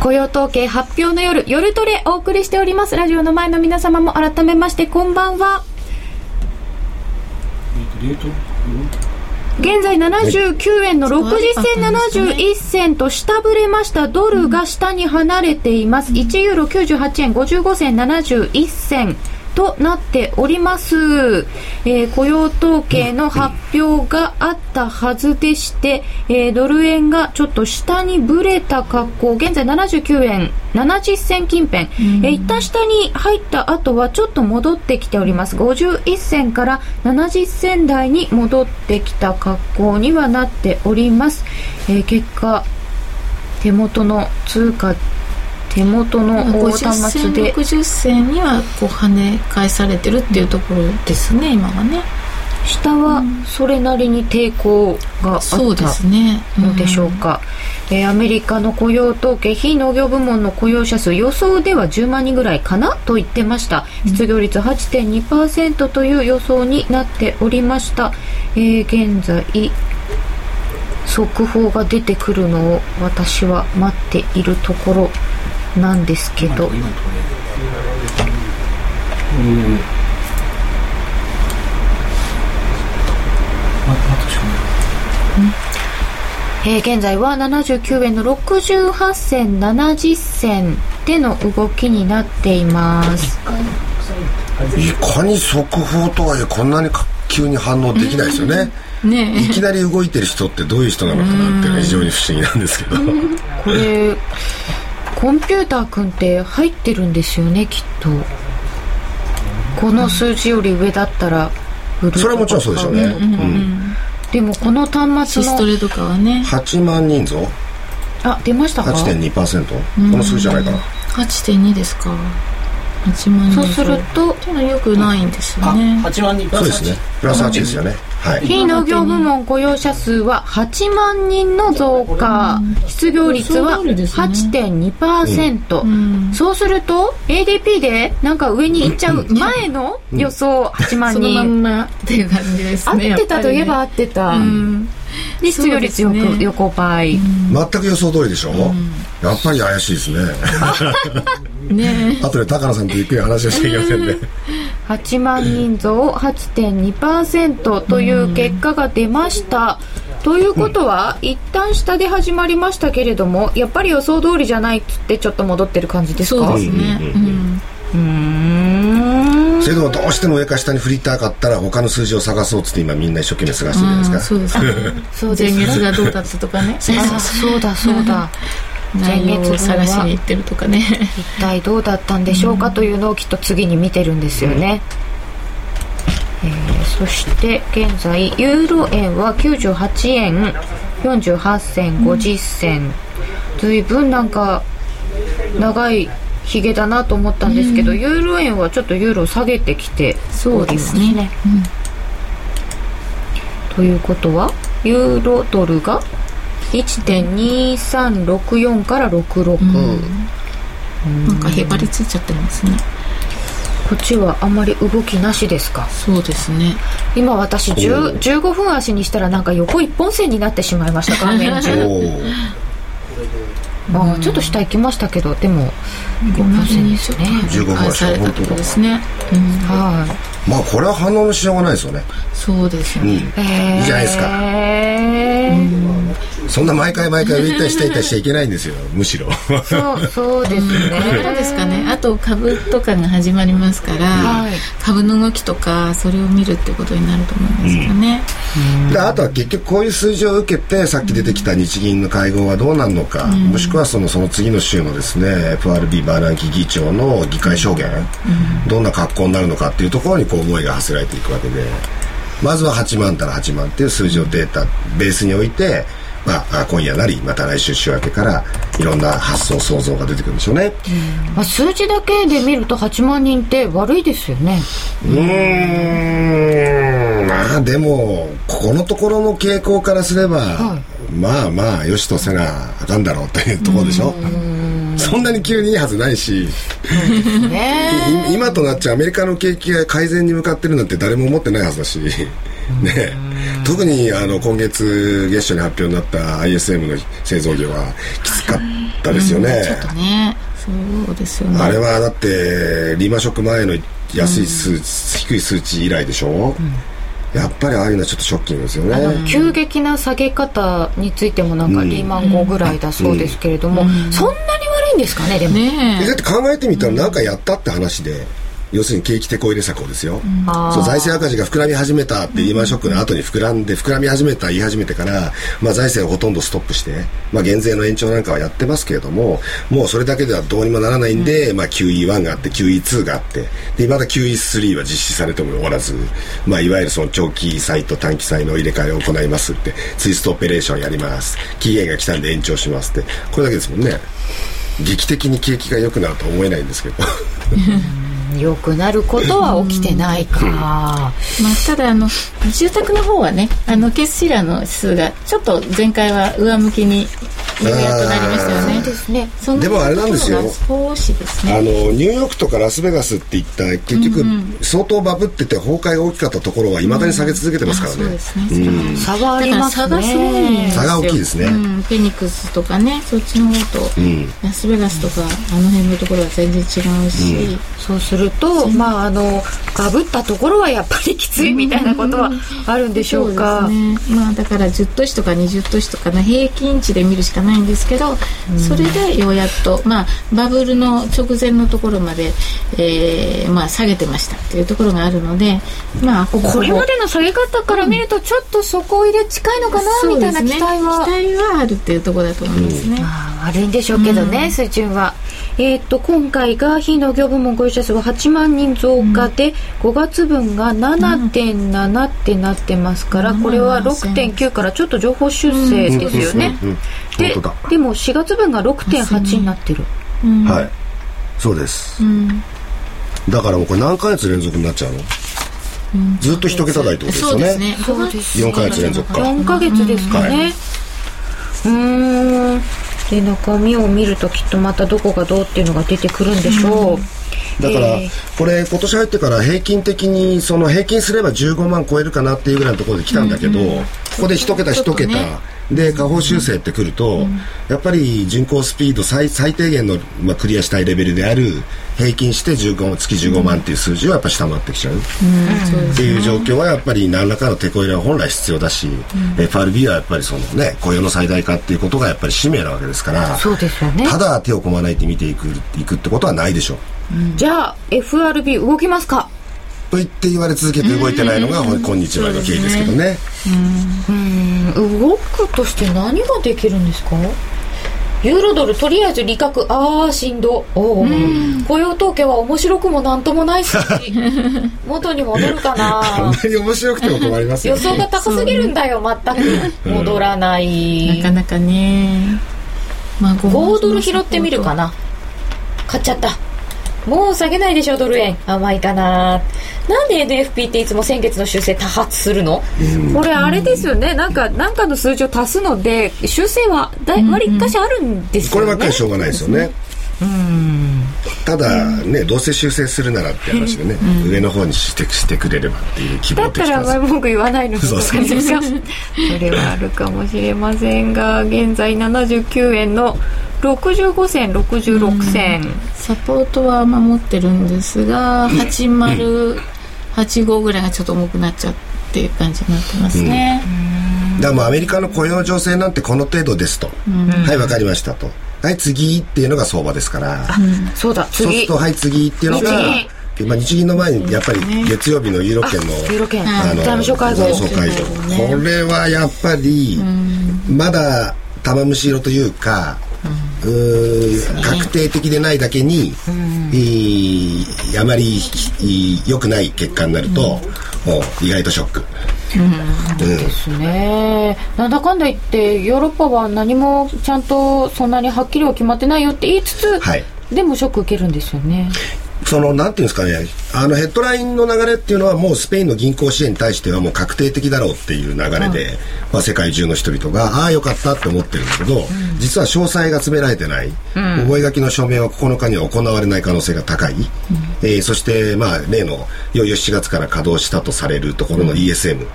雇用統計発表の夜夜トレお送りしております。ラジオの前の皆様も改めましてこんばんは。現在79円の60銭71銭と下振れました。ドルが下に離れています。1ユーロ98円55銭71銭となっております、えー、雇用統計の発表があったはずでして、えー、ドル円がちょっと下にぶれた格好現在79円70銭近辺、うん、えー、一旦下に入った後はちょっと戻ってきております。51銭から70銭台に戻ってきた格好にはなっております、えー、結果手元の通貨手元の端末で。60銭にはこう跳ね返されてるっていうところですね、今はね。下はそれなりに抵抗があったのでしょうか、うえー、アメリカの雇用統計非農業部門の雇用者数予想では10万人ぐらいかなと言ってました。失業率8.2%という予想になっておりました、えー、現在速報が出てくるのを私は待っているところなんですけど。えー、現在は79円の68銭70銭での動きになっています。いかに速報とはいえこんなに急に反応できないですよね、ねいきなり動いてる人ってどういう人なのかなっていうのが非常に不思議なんですけど。これコンピューター君って入ってるんですよねきっと。この数字より上だったらそれはもちろんそうでしょうね、うん、でもこの端末のシストレとかはね。8万人増あ出ましたか？8.2%この数字じゃないかな。8.2ですか。8万人そうするとっていうのはよくないんですよね。8万人プラス8そうですね。プラス8ですよね。はい、非農業部門雇用者数は8万人の増加、失業率は8.2%、うん、そうすると ADP でなんか上に行っちゃう前の予想8万人、そのまんまっていう感じですね合ってたといえば合ってた、うんで失業率よく、ね、横ばい、全く予想通りでしょ、うん、やっぱり怪しいですね。ね。後で高野さんとゆっくり話をしていきませんね。8万人増8.2%という結果が出ました、ということは、うん、一旦下で始まりましたけれどもやっぱり予想通りじゃないっつってちょっと戻ってる感じですか？そうですね。うんそれでもどうしても上か下に振りたかったら他の数字を探そうっつって今みんな一生懸命探してるじゃないですか。そうですね そうですね。がどうだったとかねあそうだ そうだ。前月探しに行ってるとかね。一体どうだったんでしょうかというのをきっと次に見てるんですよね、うん、えー、そして現在ユーロ円は98円48銭50銭、ずいぶんなんか長いひげだなと思ったんですけど、うん、ユーロ円はちょっとユーロ下げてきておりますね。すね。うん、ということはユーロドルが1.2364から66、うん、なんかへばりついちゃってますね。こっちはあんまり動きなしですか？そうですね。今私15分足にしたらなんか横一本線になってしまいました画面中 あちょっと下行きましたけどでも5分線ですね。15分足は本当ですね、うん、はい。まあこれは反応のしようがないですよね。そうですね、うん、いいじゃないですか、そんな毎回毎回浮いたりしたりしちゃいけないんですよ。むしろ。そうそうですね。どうですかね。あと株とかが始まりますから、はい、株の動きとかそれを見るってことになると思いますよね、うん、であとは結局こういう数字を受けてさっき出てきた日銀の会合はどうなるのか、うん、もしくはそのその次の週のですね FRB バーナンキ議長の議会証言、うん、どんな格好になるのかっていうところにこう思いが馳せられていくわけでまずは8万から8万っていう数字をデータベースに置いてまあ、今夜なりまた来週週明けからいろんな発想想像が出てくるんでしょうね、まあ、数字だけで見ると8万人って悪いですよね。うん。まあでもここのところの傾向からすれば、はい、まあまあよしとせなあかんだろうというところでしょ。そんなに急にいいはずないし、今となっちゃアメリカの景気が改善に向かってるなんて誰も思ってないはずだしね、特にあの今月月初に発表になった ISM の製造業はきつかったですよね、そうですよね。あれはだってリーマンショック前の安い数、うん、低い数値以来でしょ、うん、やっぱりああいうのはちょっとショッキングですよね。急激な下げ方についてもなんかリーマン後ぐらいだそうですけれども、うん、そんなに悪いんですかねでも。ねだって考えてみたら何かやったって話で、要するに景気てこ入れ策をですよ、うん、そう財政赤字が膨らみ始めたってリーマンショックの後に膨らんで膨らみ始めた言い始めてから、まあ、財政をほとんどストップして、まあ、減税の延長なんかはやってますけれどももうそれだけではどうにもならないんで、うん、まあ、QE1 があって QE2 があってでまだ QE3 は実施されても終わらず、まあ、いわゆるその長期債と短期債の入れ替えを行いますってツイストオペレーションやります。期限が来たんで延長しますって。これだけですもんね。劇的に景気が良くなるとは思えないんですけど 良くなることは起きてないか、まあ、ただあの住宅の方はねあのケスシラーの指数がちょっと前回は上向きにようやくなりましたよね。ですね。でもあれなんですよ。少しですね。あのニューヨークとかラスベガスっていった結局、相当バブってて崩壊が大きかったところはいまだに下げ続けてますからね、差がありますね。差がすごい差が大きいですね、うん、フェニックスとかねそっちの方と、ラスベガスとかあの辺のところは全然違うし、そうすると、まああのガブったところはやっぱりきついみたいなことはあるんでしょうか。ね、まあだから10都市とか20都市とかの平均値で見るしかないんですけど、それでようやっとまあバブルの直前のところまで、えー、まあ下げてました。っていうところがあるので、まあこれまでの下げ方から見るとちょっと底入れ近いのかな、みたいな期待は、ね、期待はあるっていうところだと思いますね。まあ悪いんでしょうけどね、水準は。えっ、と今回が非農業部門雇用者数は8万人増加で、5月分が7.7ってなってますから、これは6.9からちょっと情報修正ですよね。ででも4月分が6.8になってる。はい。そうです、だからもうこれ何ヶ月連続になっちゃうの？ずっと一桁台ってことですよね。そうですね。4ヶ月連続か。4ヶ月ですかね。うん。で中身を見るときっとまたどこがどうっていうのが出てくるんでしょう、だから、これ今年入ってから平均的にその平均すれば15万超えるかなっていうぐらいのところで来たんだけど、ここで一桁一桁、で下方修正ってくると、やっぱり巡航スピード最最低限の、まあ、クリアしたいレベルである平均して15月15万っていう数字はやっぱ下回ってきちゃう、っていう状況はやっぱり何らかの手こ入れは本来必要だし、うん、FRB はやっぱりそのね雇用の最大化っていうことがやっぱり使命なわけですからそうですよね。ただ手を込まないて見ていくいくってことはないでしょう、うん、じゃあ FRB 動きますか？と言って言われ続けて動いてないのが今日までの経緯ですけどね。うん。動くとして何ができるん。ですかユーロドルとりあえず利確ああしん。どお、雇用統計は面白くもなん。ともないし元に戻るかなあん。まり面白くても困りますよ、ね、予想が高すぎるん。だよ全く戻らない、うん、なかなかねまあ5ドル拾ってみるかな買っちゃったもう下げないでしょドル円。甘いかな。なんで NFP っていつも先月の修正多発するの、これあれですよね。なんかなんかの数字を足すので修正はだい割りかしあるんですよね、こればっかりしょうがないですよね。うんただね、どうせ修正するならって話でね、うん、上の方にしてしてくれればっていう希望的だったら前文句言わないのそうそうそれはあるかもしれませんが現在79円の65銭66銭、うん、サポートは守ってるんですが8085ぐらいがちょっと重くなっちゃうっていう感じになってますね、うん、だからもうアメリカの雇用情勢なんてこの程度ですと、はい分かりましたとはい次っていうのが相場ですから、そうだそうするとはい次っていうのがまあ、日銀の前にやっぱり月曜日のユーロ圏のユーロ圏。あの財務省会合これはやっぱりまだ玉虫色というか確定的でないだけに、うん、あまり良くない結果になると、うん、意外とショック。うん、ですね。なんだかんだ言ってヨーロッパは何もちゃんとそんなにはっきりは決まってないよって言いつつ、はい、でもショック受けるんですよねそのなんていうんですかねあのヘッドラインの流れっていうのはもうスペインの銀行支援に対してはもう確定的だろうっていう流れで、うん、まあ、世界中の人々がああよかったって思ってるんだけど、うん、実は詳細が詰められてない、うん、覚書の署名は9日には行われない可能性が高い、うん、えー、そしてまあ例のいよいよ7月から稼働したとされるところの ESM、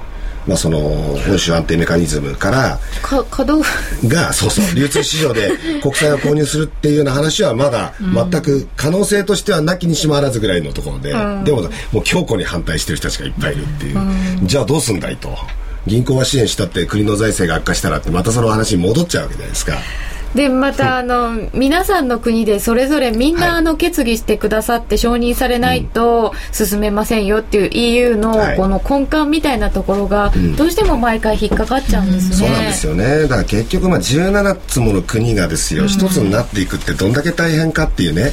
まあ、その本州安定メカニズムからか稼働？がそうそう 流通市場で国債を購入するっていうような話はまだ全く可能性としてはなきにしもあらずぐらいのところで、でももう強固に反対してる人たちがいっぱいいるっていう、じゃあどうすんだいと。銀行は支援したって国の財政が悪化したらってまたその話に戻っちゃうわけじゃないですか。でまたあの皆さんの国でそれぞれみんなあの決議してくださって承認されないと進めませんよっていう EU のこの根幹みたいなところがどうしても毎回引っかかっちゃうんですね。そうなんですよね。だから結局まあ17つもの国がですよ一つになっていくってどんだけ大変かっていうね。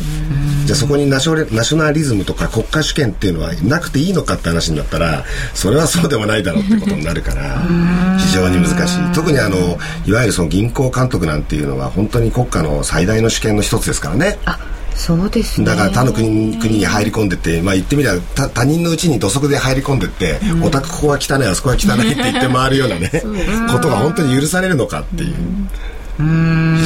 じゃあそこにナショナショナリズムとか国家主権っていうのはなくていいのかって話になったらそれはそうでもないだろうってことになるから非常に難しい。特にあのいわゆるその銀行監督なんていうのは本当に国家の最大の主権の一つですからね。そうですね、だから他の国国に入り込んでて、まあ、言ってみれば他人のうちに土足で入り込んでって、うん、お宅ここは汚いあそこは汚いって言って回るようなね ことが本当に許されるのかっていう。非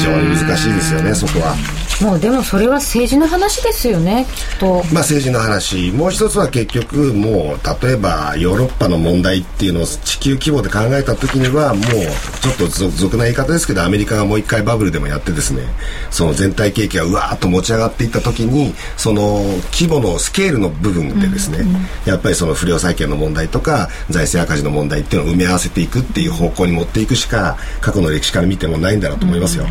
常に難しいですよねそこはもうでもそれは政治の話ですよねきっと。まあ政治の話もう一つは結局もう例えばヨーロッパの問題っていうのを地球規模で考えた時にはもうちょっと俗な言い方ですけどアメリカがもう一回バブルでもやってですねその全体景気がうわーっと持ち上がっていった時にその規模のスケールの部分でですね、うんうん、やっぱりその不良債権の問題とか財政赤字の問題っていうのを埋め合わせていくっていう方向に持っていくしか過去の歴史から見てもないんだろうと思いますよ。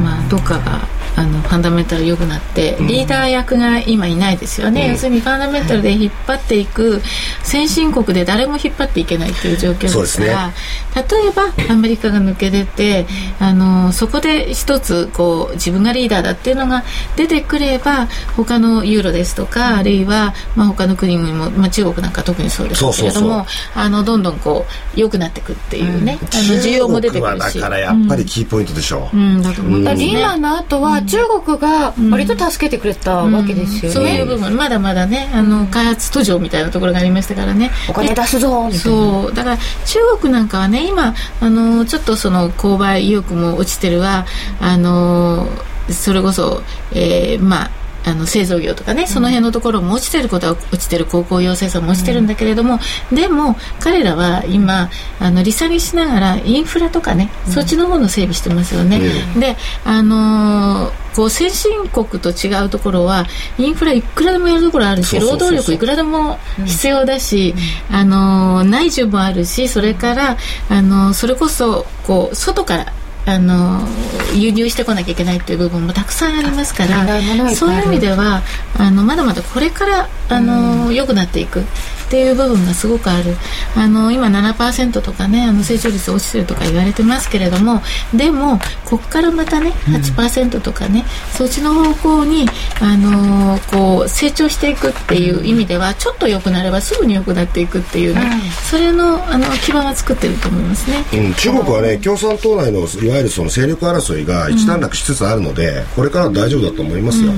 まあ、どっかがあのファンダメンタル良くなってリーダー役が今いないですよね、うん、要するにファンダメンタルで引っ張っていく先進国で誰も引っ張っていけないっていう状況ですから、ね、例えばアメリカが抜け出てあのそこで一つこう自分がリーダーだっていうのが出てくれば他のユーロですとかあるいは、まあ、他の国にも、まあ、中国なんか特にそうですけれどもあのどんどんこう良くなっていくっていうね、うん、あの需要も出てくるしだからやっぱりキーポイントでしょう、うん、だと思いますね、リーマンの後は中国が割と助けてくれたわけですよね、そういう部分。まだまだねあの開発途上みたいなところがありましたからね。お金出すぞそう。だから中国なんかはね今あのちょっとその購買意欲も落ちてるわ。あのそれこそ、えー、まああの製造業とかねその辺のところも落ちてることは落ちてる高校養成さんも落ちてるんだけれども、うん、でも彼らは今あの利下げしながらインフラとかね、うん、そっちの方の整備してますよね、うん、であのー、こう先進国と違うところはインフラいくらでもやるところあるし労働力いくらでも必要だし、あのー、内需もあるしそれからあのー、それこそこう外からあの輸入してこなきゃいけないっていう部分もたくさんありますからそういう意味ではあのまだまだこれからあの良くなっていくっていう部分がすごくある。あの今7%とかねあの成長率落ちてるとか言われてますけれどもでもここからまたね8%とかね、うん、そっちの方向にあのこう成長していくっていう意味ではちょっと良くなればすぐに良くなっていくっていうね、うん、それのあの基盤は作ってると思いますね、うん、中国はね共産党内のいわゆるその勢力争いが一段落しつつあるので、これから大丈夫だと思いますよ、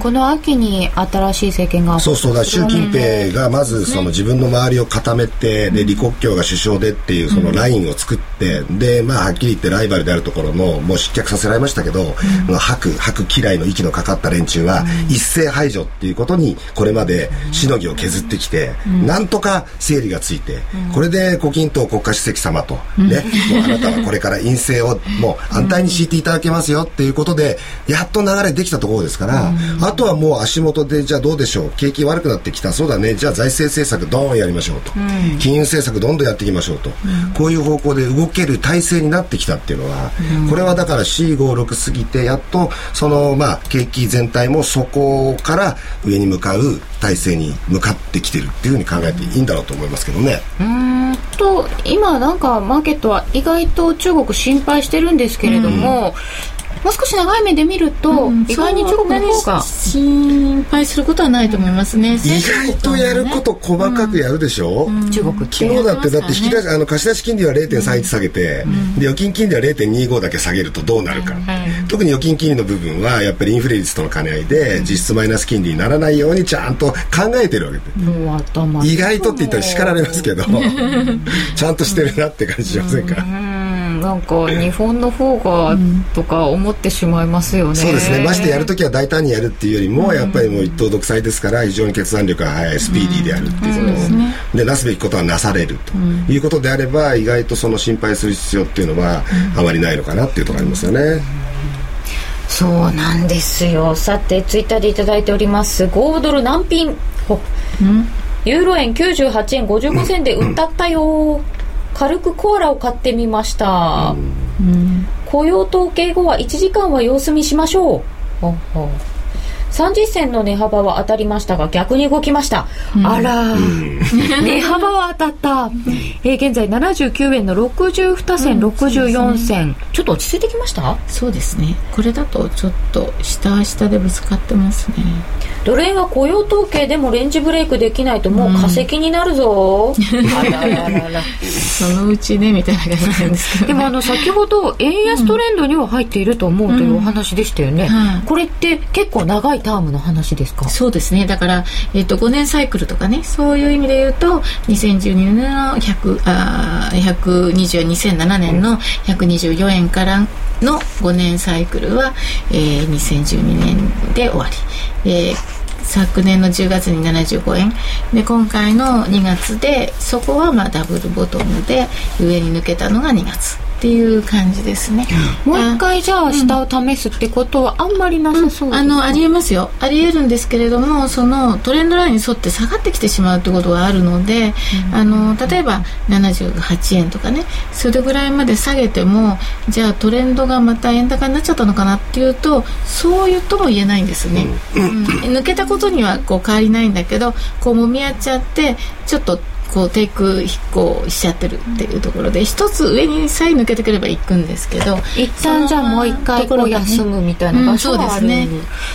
この秋に新しい政権がそうそうだ習近平がまずその自分の周りを固めて、で李克強が首相でっていうそのラインを作って、でまあはっきり言ってライバルであるところのもう失脚させられましたけど、うん、白白嫌いの息のかかった連中は一斉排除っていうことにこれまでしのぎを削ってきて、なんとか整理がついて、これで胡錦涛国家主席様とね、もうあなたはこれから陰性をもう安泰に敷いていただけますよっていうことでやっと流れできたところですから、あとはもう足元でじゃあどうでしょう景気悪くなってきたそうだね。じゃあ財政政策ドーンやりましょうと、金融政策どんどんやっていきましょうと、こういう方向で動ける体制になってきたっていうのは、これはだから C56 過ぎてやっとそのまあ景気全体もそこから上に向かう体制に向かってきてるっていうふうに考えていいんだろうと思いますけどね。うん。と今なんかマーケットは意外と中国心配してるんですけれども、もう少し長い目で見ると、うん、意外に中国の方が心配することはないと思いますね、意外とやること細かくやるでしょ、うん、中国昨日だってだって引き出し、あの貸し出し金利は0.31下げて、で預金金利は0.25だけ下げるとどうなるか、特に預金金利の部分はやっぱりインフレ率との兼ね合いで、実質マイナス金利にならないようにちゃんと考えてるわけで、意外とって言ったら叱られますけどちゃんとしてるなって感じしませんか、なんか日本の方がとか思ってしまいますよね、そうですね。ましてやるときは大胆にやるっていうよりも、やっぱりもう一党独裁ですから非常に決断力が速いスピーディーであるっていうこと、うん、でなすべきことはなされるということであれば意外とその心配する必要っていうのはあまりないのかなっていうところありますよね。そうなんですよ。さてツイッターで頂いております。5ドル難品？ユーロ円98円55銭で売ったったよ軽くコーラを買ってみました、うん、雇用統計後は1時間は様子見しましょう30銭の値幅は当たりましたが逆に動きました、うん、あら、うん、値幅は当たった、えー、現在79円の62銭、64銭。ちょっと落ち着いてきました？そうですね。これだとちょっと下下でぶつかってますね。ドル円は雇用統計でもレンジブレイクできないともう化石になるぞ、うん、あらららら。そのうちねみたいな感じなんですけどでもあの先ほど円安トレンドには入っていると思うというお話でしたよね、これって結構長いタームの話ですか？そうですね。だから、えーと、5年サイクルとかねそういう意味で言うと2012年の100あ120 2007年の124円からの5年サイクルは、えー、2012年で終わり、えー昨年の10月に75円。で今回の2月でそこはまあダブルボトムで上に抜けたのが2月。っていう感じですね、もう一回じゃあ下を試すってことはあんまりなさそうあのありえますよ。ありえるんですけれどもそのトレンドラインに沿って下がってきてしまうってことがあるので、うん、あの例えば78円とかねそれぐらいまで下げてもじゃあトレンドがまた円高になっちゃったのかなっていうとそういうとも言えないんですね、うん、抜けたことにはこう変わりないんだけどこうもみ合っちゃってちょっとこうテイク飛行しちゃってるっていうところで一つ上にさえ抜けてくれば行くんですけど一旦じゃあもう一回こう休むみたいな場所がある、うん、です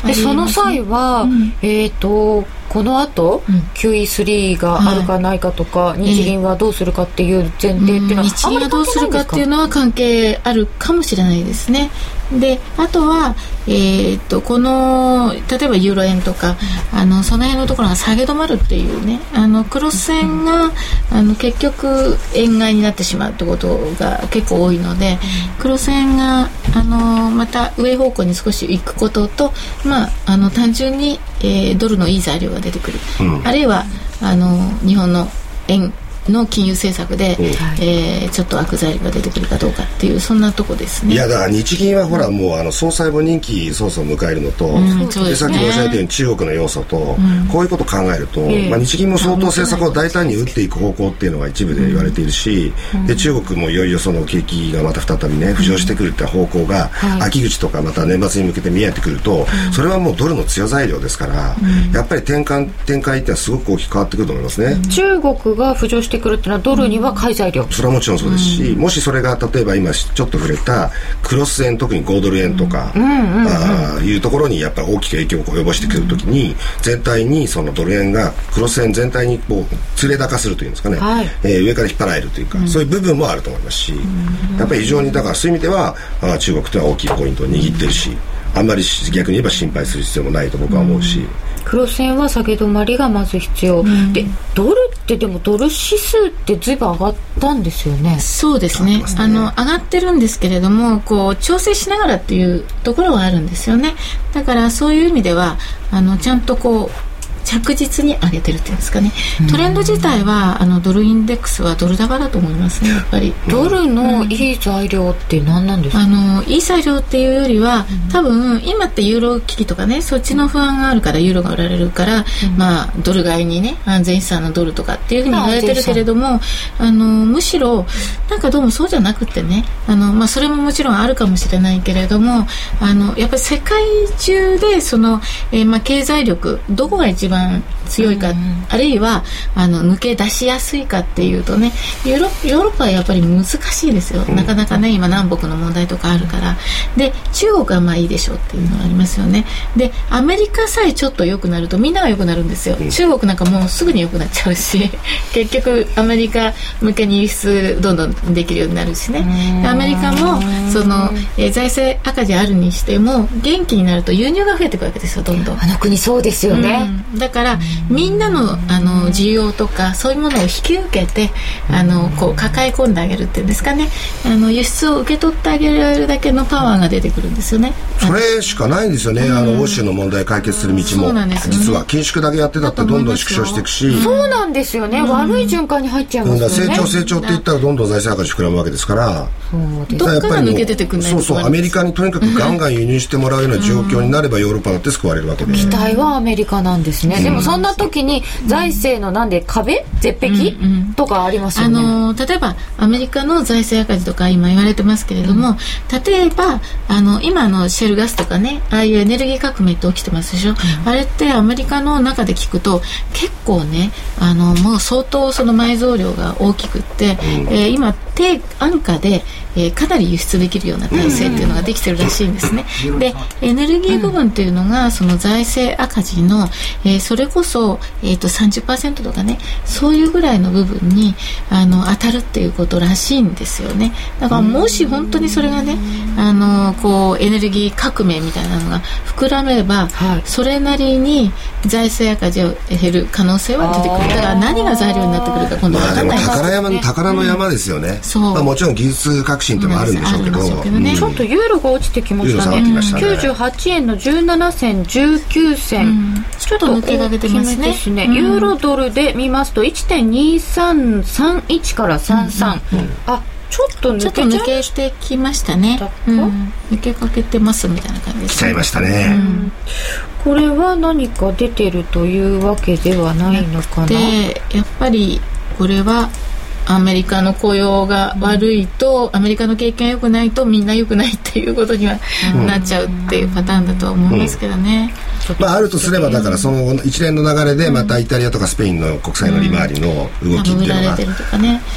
ね。でその際は、うん、えっ、ー、とこの後、うん、QE3 があるかないかとか、はい、日銀はどうするかっていう前提っていうのは、日銀がどうするかっていうのは関係あるかもしれないですね。であとは、えー、っとこの例えばユーロ円とか、うん、あのその辺のところが下げ止まるっていうねあのクロス円が、あの結局円買いになってしまうってことが結構多いので、クロス円があのまた上方向に少し行くことと、まあ、あの単純に、えー、ドルのいい材料が出てくる、うん、あるいはあの日本の円の金融政策で、えー、ちょっと悪材料が出てくるかどうかっていうそんなとこですね。いやだから日銀はほら、もうあの総裁も任期そろそろ迎えるのと、うん、で、ね、さっき申し上げたように中国の要素と、うん、こういうことを考えると、まあ、日銀も相当政策を大胆に打っていく方向っていうのが一部で言われているし、で中国もいよいよその景気がまた再びね浮上してくるって方向が、秋口とかまた年末に向けて見えてくると、それはもうドルの強材料ですから、やっぱり転換展開ってのはすごく大きく変わってくると思いますね。中国が浮上してくるっていうのはドルには買い材料それはもちろんそうですし、うん、もしそれが例えば今ちょっと触れたクロス円特に5ドル円とか、あいうところにやっぱり大きく影響を及ぼしてくるときに、全体にそのドル円がクロス円全体にこう連れ高するというんですかね、はい、えー、上から引っ張られるというか、うん、そういう部分もあると思いますし、やっぱり非常にだからそういう意味ではあ中国というのは大きいポイントを握ってるし、あんまり逆に言えば心配する必要もないと僕は思うし。黒線は下げ止まりがまず必要、うん、でドルってでもドル指数ってずいぶん上がったんですよね。そうですね、ね、あの上がってるんですけれどもこう調整しながらっていうところはあるんですよね。だからそういう意味ではあのちゃんとこう着実に上げてるっていうんですかね。トレンド自体はあのドルインデックスはドル高だと思います。ねやっぱり。ドルのいい材料って何なんですか、あのいい材料っていうよりは多分今ってユーロ危機とかねそっちの不安があるからユーロが売られるから、まあドル買いにね安全資産のドルとかっていうふうに言われてるけれどもあのむしろなんかどうもそうじゃなくてねあの、まあ、それももちろんあるかもしれないけれどもあのやっぱり世界中でその、えー、まあ経済力どこが一番番強いか、うんあるいはあの抜け出しやすいかっていうとねヨーロッパはやっぱり難しいですよ、なかなかね今南北の問題とかあるから。で中国はまあいいでしょうっていうのがありますよね。でアメリカさえちょっと良くなるとみんなが良くなるんですよ、中国なんかもうすぐに良くなっちゃうし 結局アメリカ向けに輸出どんどんできるようになるしね。アメリカもその、えー、財政赤字あるにしても元気になると輸入が増えていくわけですよどんどん。あの国そうですよね、うんだからみんなのあの需要とかそういうものを引き受けてあのこう抱え込んであげるっていうんですかね。あの輸出を受け取ってあげられるだけのパワーが出てくるんですよね。それしかないんですよね、あの欧州の問題解決する道も、ね、実は緊縮だけやってたってどんどん縮小していくし。そう。なんですよね、悪い循環に入っちゃいますよね、成長成長って言ったらどんどん財政赤字膨らむわけですから。どっから抜け出てくるそうそう。アメリカにとにかくガンガン輸入してもらうような状況になればヨーロッパだって救われるわけで。期待はアメリカなんですね、でもそんな時に財政のなんで壁？絶壁、とかありますよね、あの例えばアメリカの財政赤字とか今言われてますけれども、例えばあの今のシェルガスとかねああいうエネルギー革命って起きてますでしょ、あれってアメリカの中で聞くと結構ねあのもう相当その埋蔵量が大きくって、えー、今低安価で、えー、かなり輸出できるような体制っていうのができてるらしいんですね。でエネルギー部分っていうのがその財政赤字の、えー、それこそ、えーと、30%とかねそういうぐらいの部分にあの当たるっていうことらしいんですよね。だからもし本当にそれがねあのこうエネルギー革命みたいなのが膨らめば、はい、それなりに財政赤字を減る可能性は出てくる。だから何が材料になってくるか今度は分かんない、まあ、宝山の宝の山ですよね、そうまあ、もちろん技術革新ってもあるんでしょうけど、ね、ちょっとユーロが落ちてきましたね。ね。98円の17銭19銭、うん、ちょっと抜けが出てますね。ですね、うん、ユーロドルで見ますと1.2331から33、うん、あちょっと抜け抜けてきましたね、うん、抜けかけてますみたいな感じです、ね、来ちゃいましたね、これは何か出てるというわけではないのかな？でやっぱりこれはアメリカの雇用が悪いと、アメリカの経験が良くないとみんな良くないっていうことにはなっちゃうっていうパターンだとは思いますけどね。まあ、あるとすればだからその一連の流れでまたイタリアとかスペインの国債の利回りの動きっていうのが、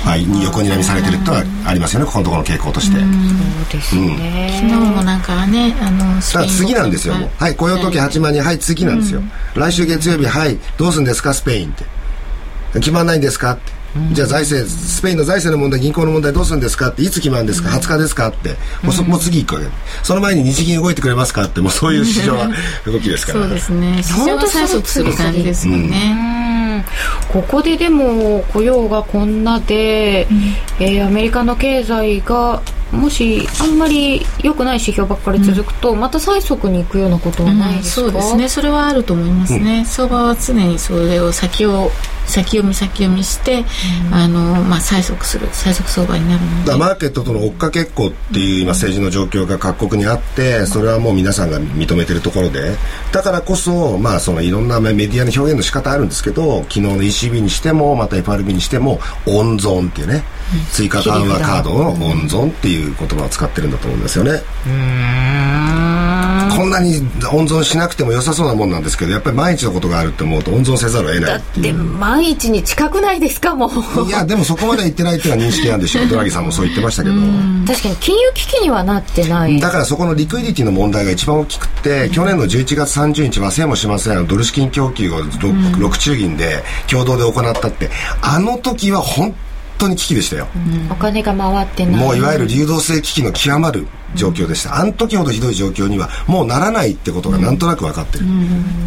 はい、横にらみされてるとはありますよねここのところの傾向として。そうですね、昨日もなんかねあのスペイン次なんですよはい雇用統計8万人はい次なんですよ、来週月曜日はいどうするんですかスペインって。決まらないんですかってじゃあ財政スペインの財政の問題銀行の問題どうするんですかっていつ決まるんですか、うん、20日ですかって。もうそ、もう次行くわけ。その前に日銀動いてくれますかってもうそういう市場は動きですから。そうですね。市場が催促する感じですよね、ここででも雇用がこんなで、うん、えー、アメリカの経済がもしあんまり良くない指標ばっかり続くと、うん、また催促に行くようなことはないですか、うん、そうですね。それはあると思いますね、うん、相場は常にそれを先を先読み先読みして、あのまあ、催促する催促相場になるので。マーケットとの追っかけっこっていう今政治の状況が各国にあってそれはもう皆さんが認めてるところで。だからこそ,、まあ、そのいろんなメディアの表現の仕方あるんですけど昨日の ECB にしてもまた FRB にしても温存っていうね追加緩和カードの温存っていう言葉を使ってるんだと思うんですよね。こんなに温存しなくても良さそうなもんなんですけどやっぱり毎日のことがあるって思うと温存せざるを得ないっていう。毎日に近くないですかもう。いやでもそこまで言ってないっていうのは認識なんでしょうドラギさんもそう言ってましたけど。確かに金融危機にはなってない。だからそこのリクイディティの問題が一番大きくて、うん、去年の11月30日忘れもしませんドル資金供給を 6,、うん、6中銀で共同で行ったってあの時は本当当に危機でしたよ、うん、お金が回ってない。もういわゆる流動性危機の極まる状況でした、あの時ほどひどい状況にはもうならないってことがなんとなく分かってる、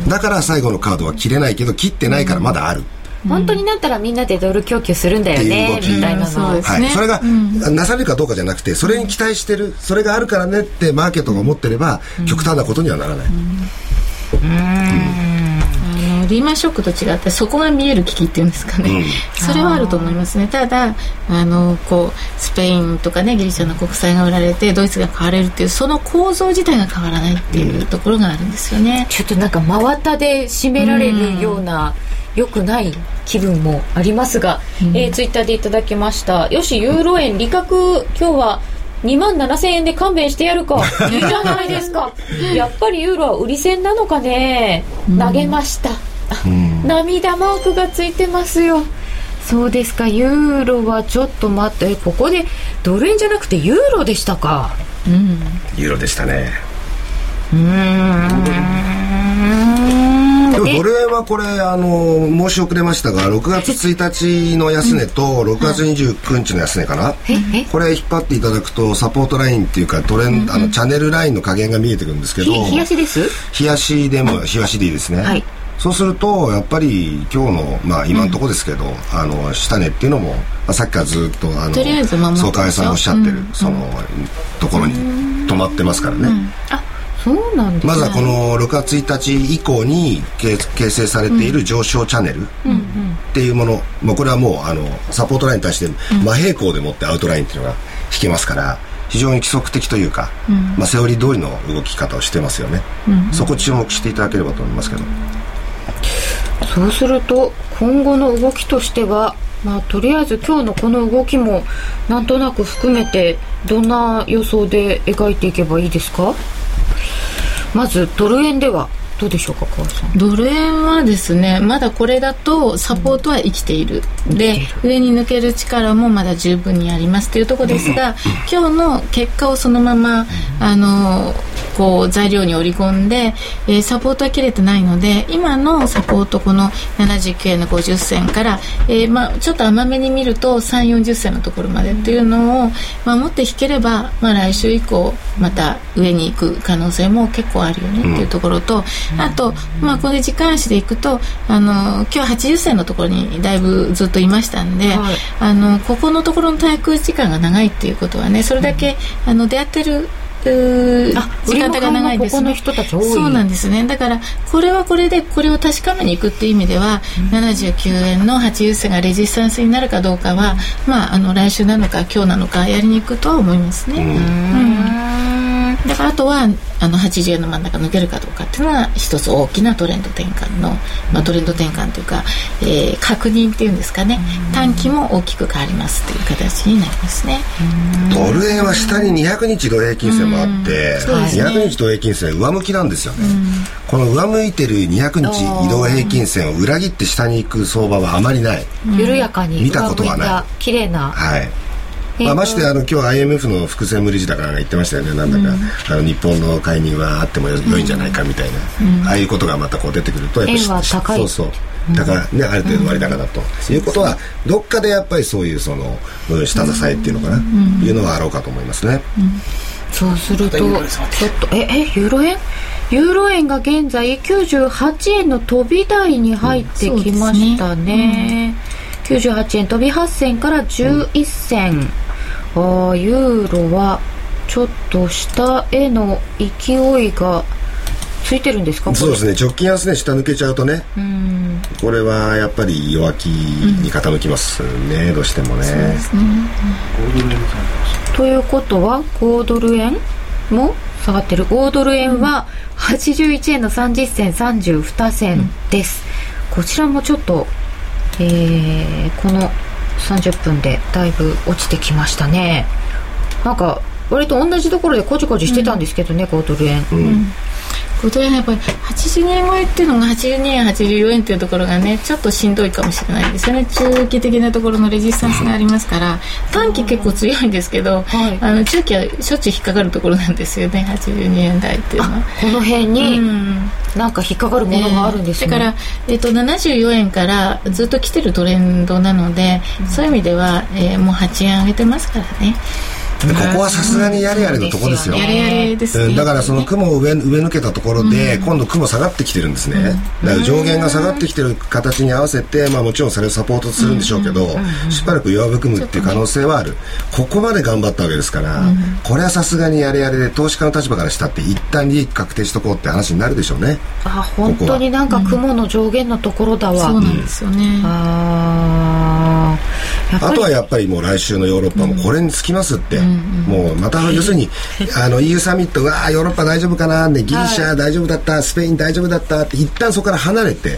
だから最後のカードは切れないけど切ってないからまだある、本当になったらみんなでドル供給するんだよねみたいなのは、はい、それが、なされるかどうかじゃなくてそれに期待してるそれがあるからねってマーケットが思ってれば、極端なことにはならない、うんリーマンショックと違ってそこが見える危機っていうんですかね、うん、それはあると思いますね。ただあのこうスペインとかねギリシャの国債が売られてドイツが買われるっていうその構造自体が変わらないっていうところがあるんですよね、ちょっとなんか真綿で締められるような、良くない気分もありますが、うん、えー、ツイッターでいただきました。よしユーロ円利確今日は2万7000円で勘弁してやるか。いいじゃないですか。やっぱりユーロは売り線なのかね。投げました、涙マークがついてますよ。そうですか。ユーロはちょっと待って。ここでドル円じゃなくてユーロでしたか。うん。ユーロでしたね。うん。でもドル円はこれあの申し遅れましたが6月1日の安値と6月29日の安値かな、これ引っ張っていただくとサポートラインっていうかトレン、あのチャンネルラインの加減が見えてくるんですけど冷やしです？冷やしでも冷やしでいいですね、はいそうするとやっぱり今日のまあ今のところですけど、あの下値っていうのも、まあ、さっきからずっとあのとりあえず総会さんおっしゃってる、そのところに止まってますからね、あそうなんですまずはこの6月1日以降に形形成されている上昇チャンネルっていうもの、まあ、これはもうあのサポートラインに対して真平行でもってアウトラインっていうのが引けますから非常に規則的というか、まあ、セオリー通りの動き方をしてますよね、そこ注目していただければと思いますけどそうすると今後の動きとしてはまあとりあえず今日のこの動きもなんとなく含めてどんな予想で描いていけばいいですか？まずドル円ではどうでしょうか川さん。ドル円はですねまだこれだとサポートは生きている、で上に抜ける力もまだ十分にありますというところですが今日の結果をそのままあのこう材料に織り込んで、えーサポートは切れてないので今のサポートこの79円の50銭から、えーまあ、ちょっと甘めに見ると3 4 0銭のところまでっていうのを守って引ければ、まあ、来週以降また上に行く可能性も結構あるよねっていうところと、あと、まあ、これ時間足でいくとあの今日80銭のところにだいぶずっといましたんで、はい。あのここのところの滞空時間が長いっていうことはねそれだけ、あの出会ってる時間帯が長いです売りも買いもここの人たち多い。そうなんですね。だからこれはこれでこれを確かめにいくっていう意味では、79円の80銭がレジスタンスになるかどうかは、まあ、あの来週なのか今日なのかやりに行くとは思いますね、だからあとはあの80円の真ん中抜けるかどうかっていうのは一つ大きなトレンド転換の、まあ、トレンド転換というか、えー確認っていうんですかね。短期も大きく変わりますっていう形になりますね。ドル円は下に200日同平均線もあって、ね。200日同平均線上向きなんですよね、この上向いてる200日移動平均線を裏切って下に行く相場はあまりない、緩やかに見たことはない。綺麗なはい。えーまあ、ましてあの今日 IMF の伏線無理事だから言ってましたよね。なんだか、あの日本の介入はあってもよ良いんじゃないかみたいな、ああいうことがまたこう出てくるとやっぱり円は高い。そうそう。だからね、ある程度割高だと、いうことはどっかでやっぱりそういうそのうん下支えっていうのかな、いうのはあろうかと思いますね、そうするとちょっとええユーロ円？ユーロ円が現在98円の飛び台に入ってきましたね,、98円飛び8銭から11銭、ああユーロはちょっと下への勢いがついてるんですか？そうですね。直近安値下抜けちゃうとね、これはやっぱり弱気に傾きますね、どうしてもね。ということは5ドル円も下がってる。5ドル円は81円の30銭32銭です、こちらもちょっと、えーこの30分でだいぶ落ちてきましたね。なんか割と同じところでこじこじしてたんですけどね、5ドル円、これはやっぱり82円超えっていうのが82円84円っていうところがねちょっとしんどいかもしれないですよね。中期的なところのレジスタンスがありますから短期結構強いんですけど、はい。あの中期はしょっちゅう引っかかるところなんですよね82円台っていうのは。この辺にうん。なんか引っかかるものがあるんですね、だから、えっと74円からずっと来てるトレンドなので、そういう意味では、えーもう8円上げてますからねでここはさすがにやれやれのところですよ。やれやれですね、うんだからその雲を上上抜けたところで、今度雲下がってきてるんですね、だから上限が下がってきてる形に合わせて、まあ、もちろんそれをサポートするんでしょうけど、しばらく弱含むっていう可能性はある、ここまで頑張ったわけですから、これはさすがにやれやれで投資家の立場からしたって一旦利益確定しとこうって話になるでしょうね。あ本当になんか雲の上限のところだわ、そうなんですよね、ああとはやっぱりもう来週のヨーロッパもこれにつきますって、もうまた要するにあの EU サミットがヨーロッパ大丈夫かな？でギリシャ大丈夫だった、スペイン大丈夫だった？って一旦そこから離れて、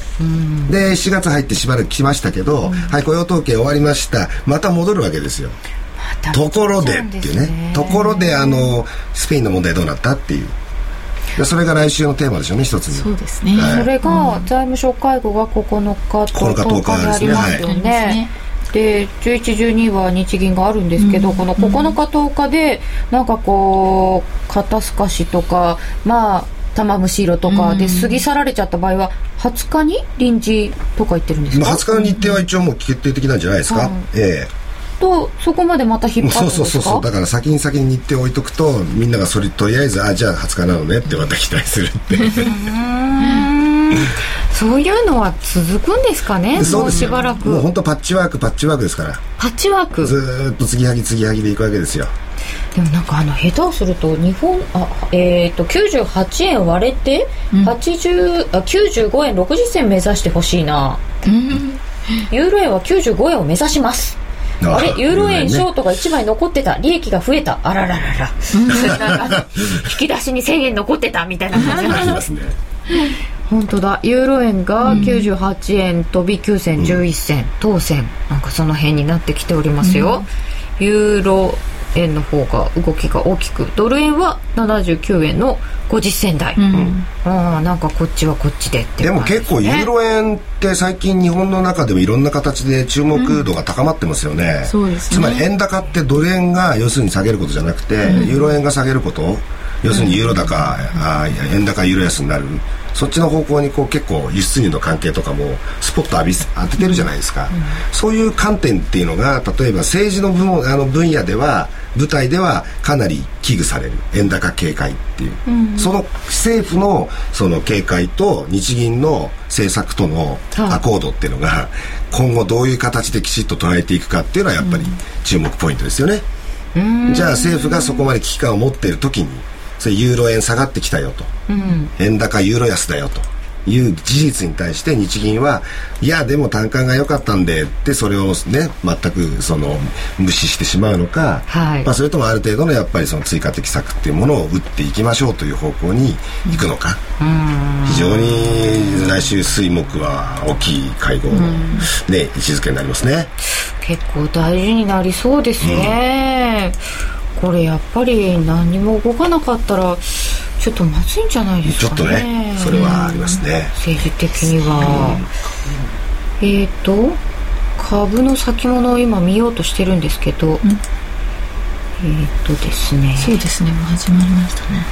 で4月入ってしばらく来ましたけど、はい雇用統計終わりました。また戻るわけですよ。ところでっていうね。ところであのスペインの問題どうなったっていう。でそれが来週のテーマでしょうね一つにそうですね、はい。それが財務省会合が9日と9日10日にありますよ10日ですねね。で11、12は日銀があるんですけど、この9日、10日でなんかこう肩透かしとかまあ玉虫色とかで過ぎ去られちゃった場合は20日に臨時とか言ってるんですか、まあ、20日の日程は一応もう決定的なんじゃないですか、はいえとそこまでまた引えっ張るんですか？そうそうそうそう。だから先に先に日程を置いとくとみんながそれとりあえずあじゃあ20日なのねってまた期待するってそういうのは続くんですかねもうしばらく。もう本当パッチワークパッチワークですから。パッチワーク？ずーっと継ぎはぎ継ぎはぎでいくわけですよ。でもなんかあの下手をすると日本あえっ、と98円割れて、80あ95円60銭目指してほしいな、ユーロ円は95円を目指します。あれ？ユーロ円ショートが1枚残ってた。利益が増えた。あらららら。引き出しに1000円残ってたみたいな感じ。ありますね本当だ。ユーロ円が98円飛び9銭11銭。当選なんかその辺になってきておりますよ、ユーロ円の方が動きが大きく。ドル円は79円の50銭台、ああなんかこっちはこっちでっていでもう感じ結構ユーロ円って最近日本の中でもいろんな形で注目度が高まってますよね、そうですね。つまり円高ってドル円が要するに下げることじゃなくて、ユーロ円が下げること要するにユーロ高、あー円高ユーロ安になる。そっちの方向にこう結構輸出入の関係とかもスポット浴びせ当ててるじゃないですか、そういう観点っていうのが例えば政治の部門あの分野では舞台ではかなり危惧される。円高警戒っていう、その政府のその警戒と日銀の政策とのアコードっていうのが今後どういう形できちっと捉えていくかっていうのはやっぱり注目ポイントですよね。じゃあ政府がそこまで危機感を持っている時にそれユーロ円下がってきたよと、円高ユーロ安だよと。いう事実に対して日銀はいやでも単価が良かったんでってそれをね全くその無視してしまうのか、はい。まあ、それともある程度のやっぱりその追加的策っていうものを打っていきましょうという方向に行くのか、非常に来週水木は大きい会合の、ね、位置づけになりますね。結構大事になりそうですね、これやっぱり何にも動かなかったらちょっとまずいんじゃないですちょっとかねねそれはありますね。政治的には、えっ、と株の先物を今見ようとしてるんですけど、えっ、とですね。そうですね。もう始まりましたね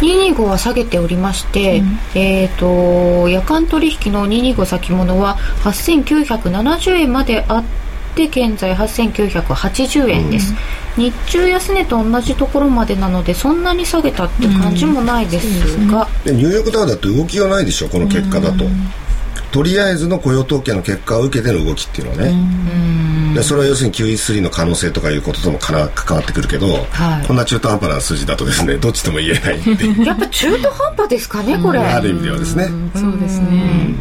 225は下げておりまして、えっ、と夜間取引の225先物は8970円まであって現在8980円です、日中安値と同じところまでなのでそんなに下げたって感じもないですが、でニューヨークダウだって動きがないでしょこの結果だと。とりあえずの雇用統計の結果を受けての動きっていうのはね。でそれは要するに QE3 の可能性とかいうことともかな関わってくるけど、はい。こんな中途半端な数字だとですねどっちとも言えないっていう。やっぱ中途半端ですかねこれ、ある意味ではですね。そうですね。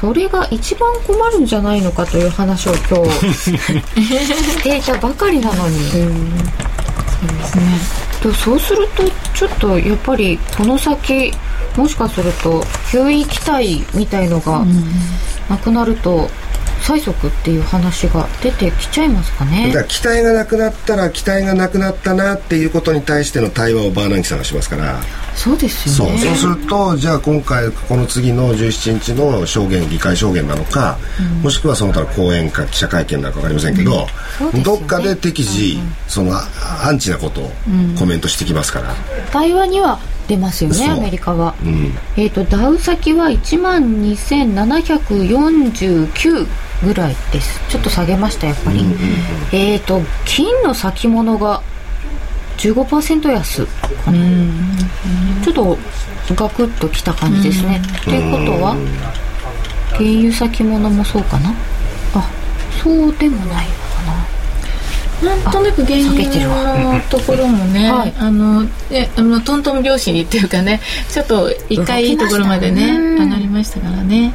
それが一番困るんじゃないのかという話を今日 していたばかりなのに、でもそうするとちょっとやっぱりこの先もしかすると9位期待みたいのがなくなると催促っていう話が出てきちゃいますかね。だから期待がなくなったら期待がなくなったなっていうことに対しての対話をバーナンキさんがしますから、そうですよね。そう。するとじゃあ今回この次の17日の証言議会証言なのか、もしくはその他の講演か記者会見なのか分かりませんけど、そうですよね。どっかで適時、そのあアンチなことをコメントしてきますから、対話には出ますよねアメリカは、うん。えっ、とダウ先は1万2749ぐらいです。ちょっと下げましたやっぱり、えっ、と金の先物が15%安かな。ちょっとガクッときた感じですね。ということは原油先物もそうかな。あそうでもないななんとなく原油のところもね、はい。あのえあのトントン拍子にっていうかねちょっと一回いいところまでね上がりましたからね。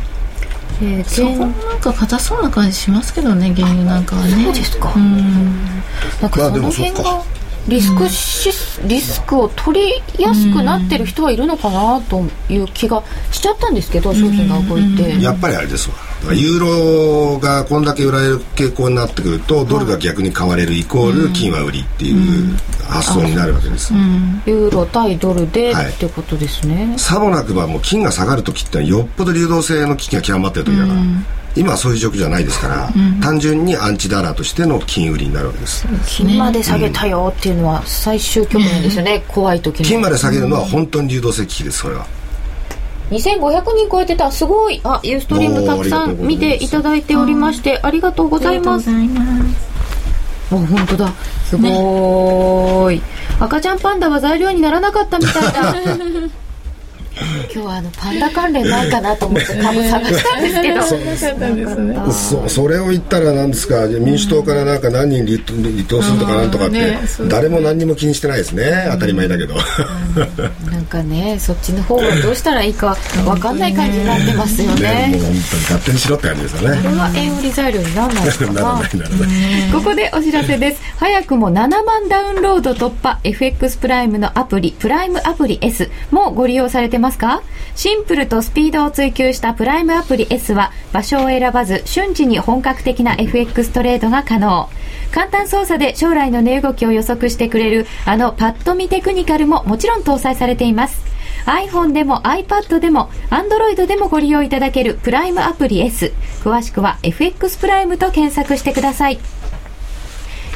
えーそこもなんか硬そうな感じしますけどね原油なんかはね。そうですか。うん。なんかその辺がリスクシス、リスクを取りやすくなってる人はいるのかなという気がしちゃったんですけど、商品が動いて、やっぱりあれですわ。だからユーロがこんだけ売られる傾向になってくるとドルが逆に買われるイコール金は売りっていう発想になるわけです、ユーロ対ドルではい。ってことですね、さもなくばもう金が下がる時ってのはよっぽど流動性の危機が極まってる時だから、今はそういう状況じゃないですから、単純にアンチダラーとしての金売りになるわけです、金まで下げたよっていうのは最終局面ですよね、怖い時に。金まで下げるのは本当に流動性危機ですそれは。2500人超えてたすごいあユーストリームたくさん見ていただいておりましてありがとうございます。あ本当だ。すごーい、赤ちゃんパンダは材料にならなかったみたいだ 今日はあのパンダ関連ないかなと思って多分探したんですけど。そそれを言ったら何ですか民主党からなんか何人離離党するとかなんとかって、ね、誰も何にも気にしてないですね。当たり前だけど、なんかねそっちの方がどうしたらいいか分かんない感じになってますよね。ねもう本当に勝手にしろって感じですよね。これは円売り材料にならないですかならないならない。ここでお知らせです。早くも7万ダウンロード突破。FX プライムのアプリプライムアプリ S もご利用されてますますか？シンプルとスピードを追求したプライムアプリ S は場所を選ばず瞬時に本格的な FX トレードが可能。簡単操作で将来の値動きを予測してくれるあのパッと見テクニカルももちろん搭載されています。iPhone でも iPad でも Android でもご利用いただけるプライムアプリ S。詳しくは FX プライムと検索してください。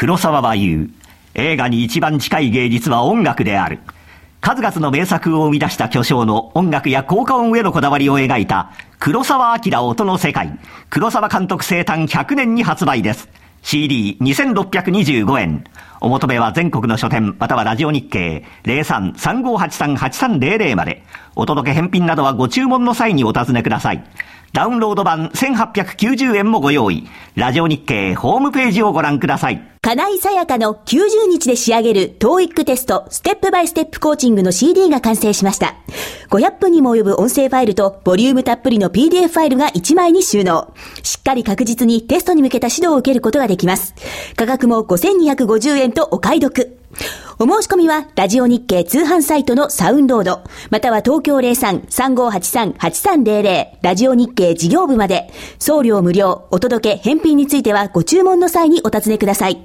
黒沢は言う。映画に一番近い芸術は音楽である。数々の名作を生み出した巨匠の音楽や効果音へのこだわりを描いた黒沢明音の世界。黒沢監督生誕100年に発売です。CD2625 円。お求めは全国の書店またはラジオ日経03-3583-8300まで。お届け返品などはご注文の際にお尋ねください。ダウンロード版1890円もご用意。ラジオ日経ホームページをご覧ください。金井さやかの90日で仕上げる TOEIC テストステップバイステップコーチングの CD が完成しました。500分にも及ぶ音声ファイルとボリュームたっぷりの PDF ファイルが1枚に収納。しっかり確実にテストに向けた指導を受けることができます。価格も5250円とお買い得。お申し込みは、ラジオ日経通販サイトのサウンロード、または東京03-3583-8300、ラジオ日経事業部まで、送料無料、お届け、返品についてはご注文の際にお尋ねください。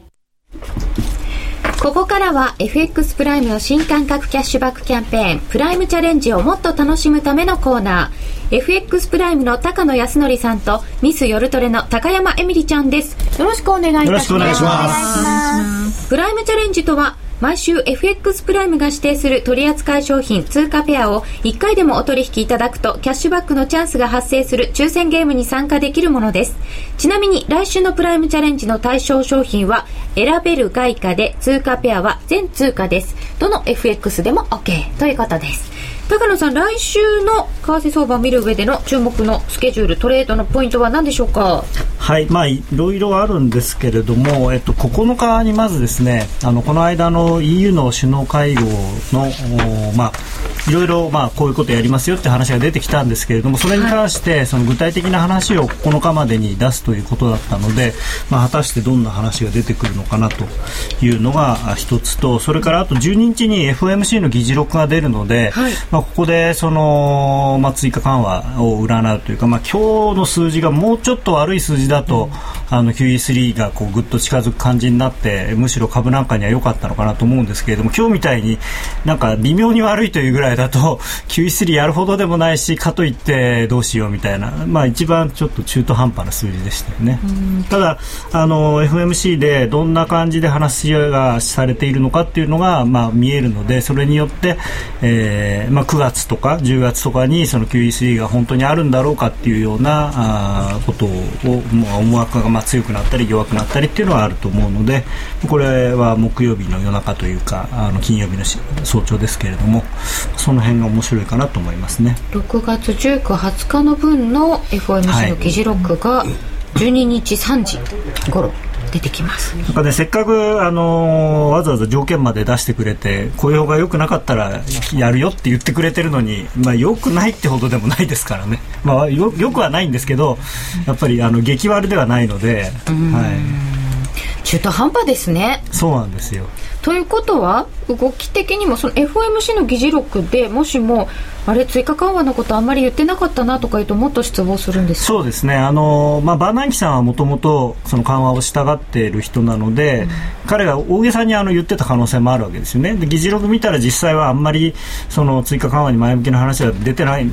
ここからは FX プライムの新感覚キャッシュバックキャンペーンプライムチャレンジをもっと楽しむためのコーナー。FX プライムの高野康則さんとミス夜トレの高山エミリちゃんです。よろしくお願いいたします。よろしくお願いしますプライムチャレンジとは毎週 FX プライムが指定する取扱い商品通貨ペアを1回でもお取引いただくとキャッシュバックのチャンスが発生する抽選ゲームに参加できるものです。ちなみに来週のプライムチャレンジの対象商品は選べる外貨で通貨ペアは全通貨です。どの FX でも OK ということです。高野さん、来週の為替相場を見る上での注目のスケジュール、トレードのポイントは何でしょうか？はい、まあ、いろいろあるんですけれども、えっと、9日にまずですね、あの、この間の EU の首脳会合の、まあ、いろいろ、まあ、こういうことやりますよって話が出てきたんですけれども、それに関して、その具体的な話を9日までに出すということだったので、まあ、果たしてどんな話が出てくるのかなというのが一つと、それからあと12日に FOMC の議事録が出るので、はいまあ、ここでその、まあ、追加緩和を占うというか、まあ、今日の数字がもうちょっと悪い数字だと、あの QE3 がこうぐっと近づく感じになってむしろ株なんかには良かったのかなと思うんですけれども今日みたいになんか微妙に悪いというぐらいだと QE3 やるほどでもないしかといってどうしようみたいな、まあ、一番ちょっと中途半端な数字でしたよね。ただあの FMC でどんな感じで話がされているのかっていうのが、まあ、見えるのでそれによって、えーまあ、9月とか10月とかにその QE3 が本当にあるんだろうかっていうようなあことを、まあ、思惑がまあ強くなったり弱くなったりっていうのはあると思うのでこれは木曜日の夜中というかあの金曜日の早朝ですけれどもその辺が面白いかなと思いますね。6月19、20日の分の FOMC の議事録が12日3時頃、出てきます。なんかねせっかくあのわざわざ条件まで出してくれて雇用が良くなかったらやるよって言ってくれてるのにまあ良くないってほどでもないですからね。まあよよくはないんですけどやっぱりあの激悪ではないので、はい。中途半端ですね。そうなんですよということは動き的にもその FOMC の議事録でもしもあれ追加緩和のことあんまり言ってなかったなとか言うともっと失望するんですそうですね。あの、まあ、バーナンキさんはもともとその緩和を従っている人なので、うん、彼が大げさにあの言ってた可能性もあるわけですよね。で議事録見たら実際はあんまりその追加緩和に前向きな話は出てない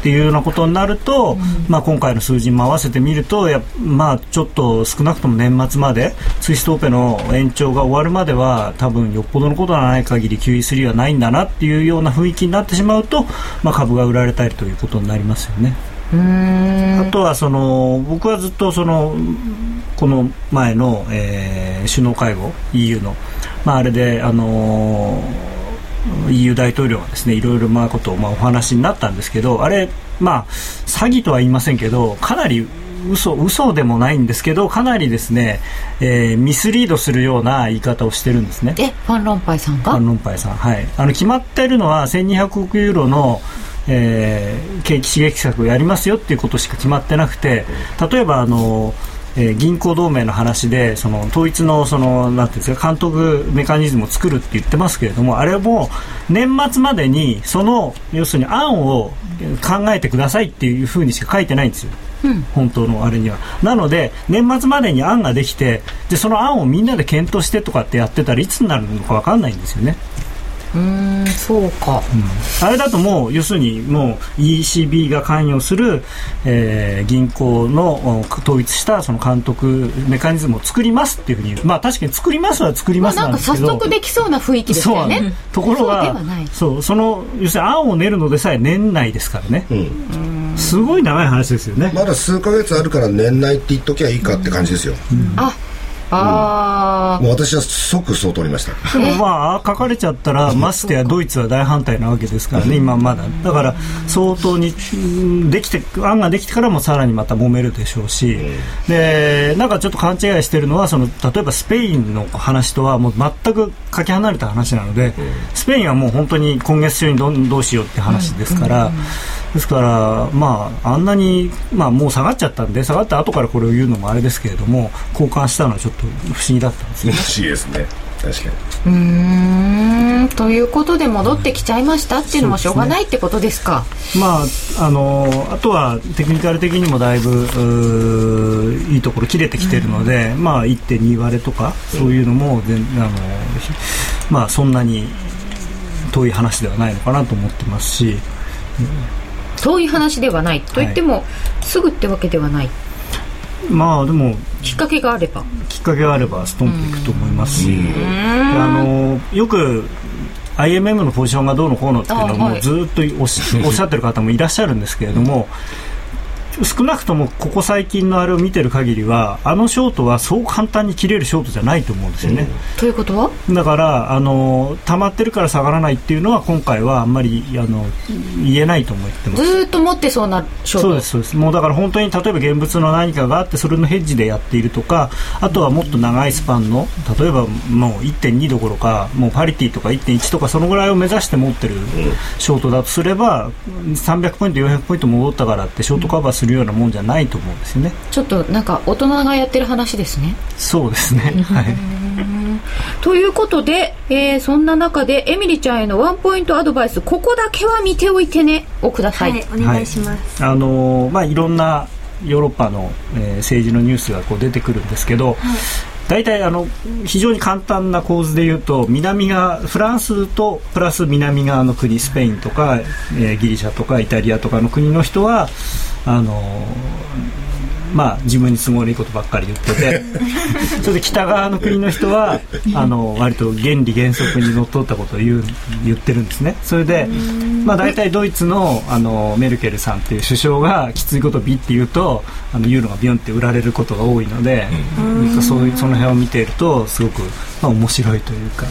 っていうようなことになると、うん、まあ、今回の数字も合わせてみるとや、まあ、ちょっと少なくとも年末までツイストオペの延長が終わるまでは多分よっぽどのことがない限り QE3 はないんだなっていうような雰囲気になってしまうと、まあ、株が売られたりということになりますよね。あとはその僕はずっとそのこの前の、えー、首脳会合 EU の、まあ、あれで、あのー EU 大統領がですねいろいろなことをまあお話になったんですけどあれまあ詐欺とは言いませんけどかなり嘘嘘でもないんですけどかなりですね、えー、ミスリードするような言い方をしてるんですね。えファン・ロンパイさんが？ファン・ロンパイさんはい。あの決まっているのは1200億ユーロのえー、景気刺激策をやりますよっていうことしか決まってなくて例えばあのえー、銀行同盟の話でその統一のそのなんていうんですか監督メカニズムを作るって言ってますけれどもあれも年末までにその要するに案を考えてくださいっていうふうにしか書いてないんですよ。うん、本当のあれにはなので年末までに案ができてでその案をみんなで検討してとかってやってたらいつになるのか分かんないんですよね。うんそうか、うん、あれだともう要するにもう ECB が関与する、えー、銀行の統一したその監督メカニズムを作りますっていうふうにまあ確かに作りますは作りますなんですけど、まあ、なんか早速できそうな雰囲気ですよね。ところがそうその要するに案を練るのでさえ年内ですからね、うん、すごい長い話ですよね。まだ数か月あるから年内って言っときゃいいかって感じですよ、うん、あああ、もう私は即そう取りました。でもまあ書かれちゃったらましてやドイツは大反対なわけですからね今まだ。だから相当にできて案ができてからもさらにまた揉めるでしょうしでなんかちょっと勘違いしてるのはその例えばスペインの話とはもう全くかけ離れた話なのでスペインはもう本当に今月中にどどうしようって話ですから、ですから、まあ、あんなに、まあ、もう下がっちゃったんで下がった後からこれを言うのもあれですけれども交換したのはちょっと不思議だったんですね。不思議ですね。確かに。うん。ということで戻ってきちゃいましたっていうのもしょうがないってことですか、ね、まああのあとはテクニカル的にもだいぶいいところ切れてきてるので、まあ1.2割れとかそういうのも全あのまあそんなに遠い話ではないのかなと思ってますし、遠い話ではないと言っても、はい、すぐってわけではない。まあでもきっかけがあれば。きっかけがあればストンといくと思いますし。あのよく IMM のポジションがどうのこうのっていうのもずっと おっしゃってる方もいらっしゃるんですけれども少なくともここ最近のあれを見てる限りはあのショートはそう簡単に切れるショートじゃないと思うんですよね。うん、ということは？だからあの溜まってるから下がらないっていうのは今回はあんまりあの言えないと思ってます。ずっと持ってそうなショート。そうですそうです。もうだから本当に例えば現物の何かがあってそれのヘッジでやっているとかあとはもっと長いスパンの例えばもう1.2どころかもうパリティとか1.1とかそのぐらいを目指して持ってるショートだとすれば300ポイント400ポイント戻ったからってショートカバーするようなもんじゃないと思うんですよね。ちょっとなんか大人がやってる話ですね。そうですね。はい。ということで、えー、そんな中でエミリちゃんへのワンポイントアドバイスここだけは見ておいてねをください、はい、お願いします、はい、あのー、まあいろんなヨーロッパの、えー、政治のニュースがこう出てくるんですけど、はい大体あの非常に簡単な構図でいうと南がフランスとプラス南側の国スペインとか、えー、ギリシャとかイタリアとかの国の人はあのまあ、自分に都合のいいことばっかり言っててそれで北側の国の人はあの割と原理原則にのっとったことを言う言ってるんですねそれで、まあ、大体ドイツのあのメルケルさんっていう首相がきついことをビッて言うとあのユーロがビュンって売られることが多いのでそういうその辺を見ているとすごく、まあ、面白いというか。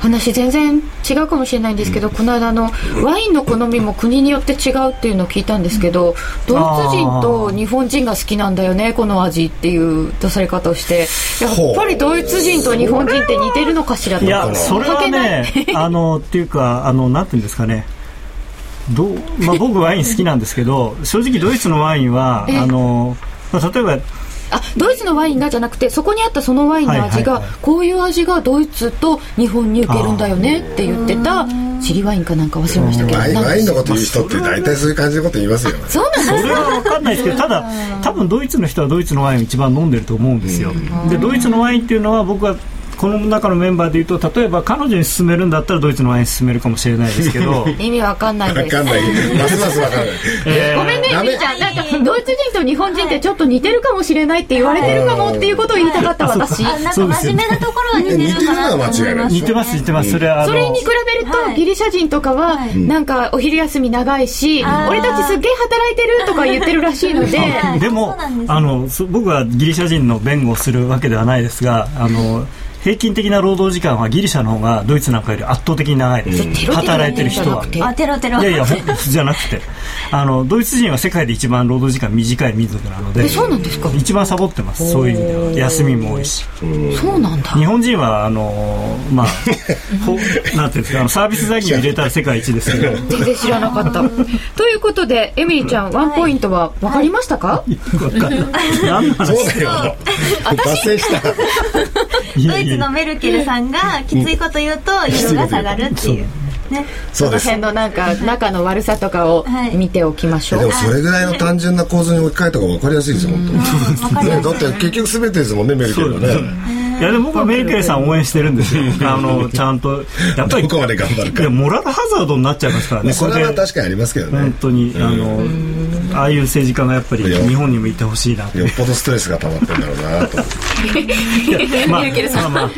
話全然違うかもしれないんですけど、この間のワインの好みも国によって違うっていうのを聞いたんですけど、ドイツ人と日本人が好きなんだよねこの味っていう出され方をして。やっぱりドイツ人と日本人って似てるのかしらと。いやそれはね あのっていうかあのなんていうんですかね。どまあ、僕ワイン好きなんですけど正直ドイツのワインはあの、まあ、例えばあドイツのワインがじゃなくてそこにあったそのワインの味が、はいはい。はいこういう味がドイツと日本に受けるんだよねって言ってたチリワインかなんか忘れましたけど。ワインのこと言う人って大体そういう感じのこと言いますよそうなんですそれは分かんないですけどただ多分ドイツの人はドイツのワインを一番飲んでると思うんですよ。でドイツのワインっていうのは僕はこの中のメンバーでいうと例えば彼女に勧めるんだったらドイツのワイン勧めるかもしれないですけど。意味わかんないです。わかんない。ますますわかんない。えーごめんね、みーちゃん。なんか、ドイツ人と日本人ってちょっと似てるかもしれないって言われてるかもっていうことを言いたかった私。あなんか真面目なところは似てるかなと思いま似てます似てます。それはあのそれに比べると、はい。ギリシャ人とかは、なんかお昼休み長いし、俺たちすっげえ働いてるとか言ってるらしいので、はい。でもあのそ僕はギリシャ人の弁護をするわけではないですがあの平均的な労働時間はギリシャの方がドイツなんかより圧倒的に長いです、テロテロ働いてる人は。じゃなくあテロテロ。いやいや、ほんじゃなくて、あの、ドイツ人は世界で一番労働時間短い民族なので、えそうなんですか？一番サボってます、そういう意味では。休みも多いし。そうなんだ。日本人は、あの、まあ、ほなんていうんですか、あのサービス残業入れたら世界一ですけど、全然知らなかった。ということで、エミリーちゃん、ワンポイントは分かりましたか？わかんない。何の話？そうだよ。脱線した。ドイツのメルケルさんがきついこと言うとユーロが下がるっていう。ねそうですこの辺のなんか、仲の悪さとかをはい見ておきましょう。でもそれぐらいの単純な構図に置き換えた方が分かりやすいですよ本当に。ねだって結局全てですもんねメルケルはね。いやでも僕はメルケルさん応援してるんですよ。あの、ちゃんと、やっぱり、どこまで頑張るかいや、モラルハザードになっちゃいますからね。それはで確かにありますけどね本当に、あの、ああいう政治家がやっぱり日本にもいてほしいなとよっぽどストレスが溜まってんだろうなと まあ、まあまあ、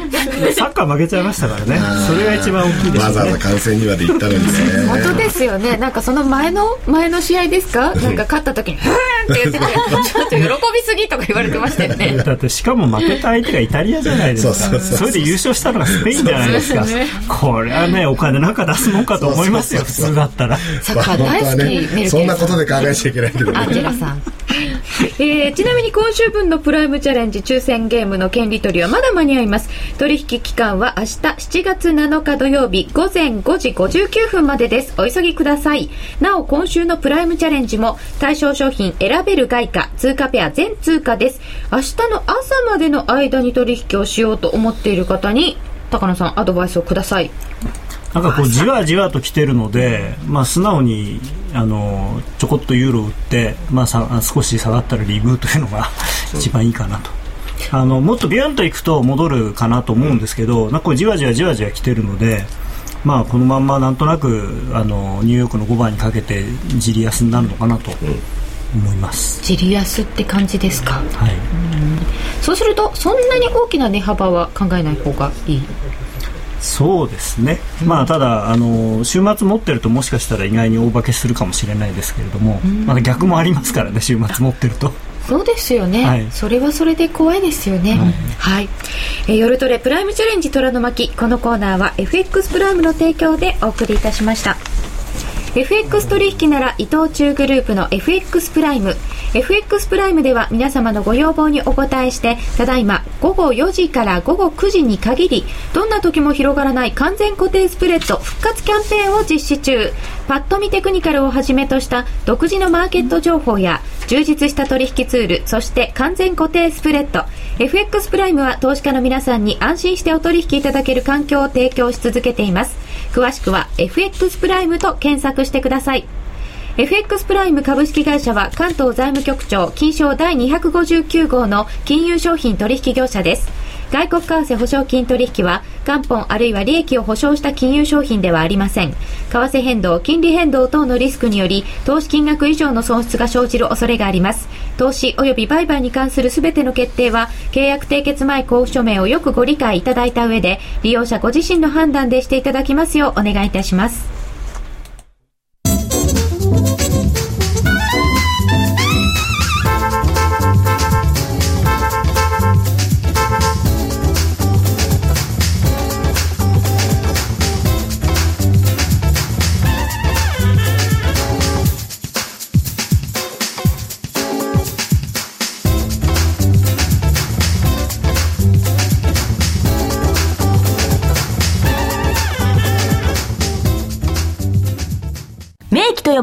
サッカー負けちゃいましたからね。それが一番大きいですよねわざわざ。観戦にまで行ったのにね本当ですよね。なんかその前の、前の試合ですか？なんか勝った時に、ふーんって言ってて、ちょっと喜びすぎとか言われてましたよね。だってしかも負けた相手がイタリアじゃないですか。そうそうそうそれで優勝したのがスペインじゃないですか。これはね、お金なんか出すもんかと思いますよ、普通だったら。サッカー大好き、メルケルさん。そんなことで考えちゃいけないけどアンジェねラさん。えーちなみに今週分のプライムチャレンジ抽選ゲームの権利取りはまだ間に合います。取引期間は明日7月7日土曜日午前5時59分までです。お急ぎください。なお今週のプライムチャレンジも対象商品選べる外貨、通貨ペア全通貨です。明日の朝までの間に取引をしようと思っている方に高野さんアドバイスをください。なんかこうじわじわと来てるので、まあ、素直にあのちょこっとユーロ売って、まあ、さ少し下がったらリブというのが一番いいかなと。あのもっとビュンといくと戻るかなと思うんですけど、なんかこうじわじわじわじわ来てるので、まあ、このまんまなんとなくあのニューヨークの5番にかけてじり安になるのかなと思います。ジリ安って感じですか？はい。そうするとそんなに大きな値幅は考えない方がいい？そうですね、まあ、ただあの、週末持ってるともしかしたら意外に大化けするかもしれないですけれども、まだ逆もありますからね、週末持ってると。そうですよね、はい。それはそれで怖いですよね。はい、えー夜トレプライムチャレンジ虎の巻。このコーナーは FX プライムの提供でお送りいたしました FX 取引なら伊藤忠グループの FX プライム。FX プライムでは皆様のご要望にお答えしてただいま午後4時から午後9時に限りどんな時も広がらない完全固定スプレッド復活キャンペーンを実施中。パッと見テクニカルをはじめとした独自のマーケット情報や充実した取引ツールそして完全固定スプレッド。FX プライムは投資家の皆さんに安心してお取引いただける環境を提供し続けています。詳しくは FX プライムと検索してください。FX プライム株式会社は関東財務局長金賞第259号の金融商品取引業者です。外国為替保証金取引は元本あるいは利益を保証した金融商品ではありません。為替変動金利変動等のリスクにより投資金額以上の損失が生じる恐れがあります。投資及び売買に関するすべての決定は契約締結前交付書面をよくご理解いただいた上で利用者ご自身の判断でしていただきますようお願いいたします。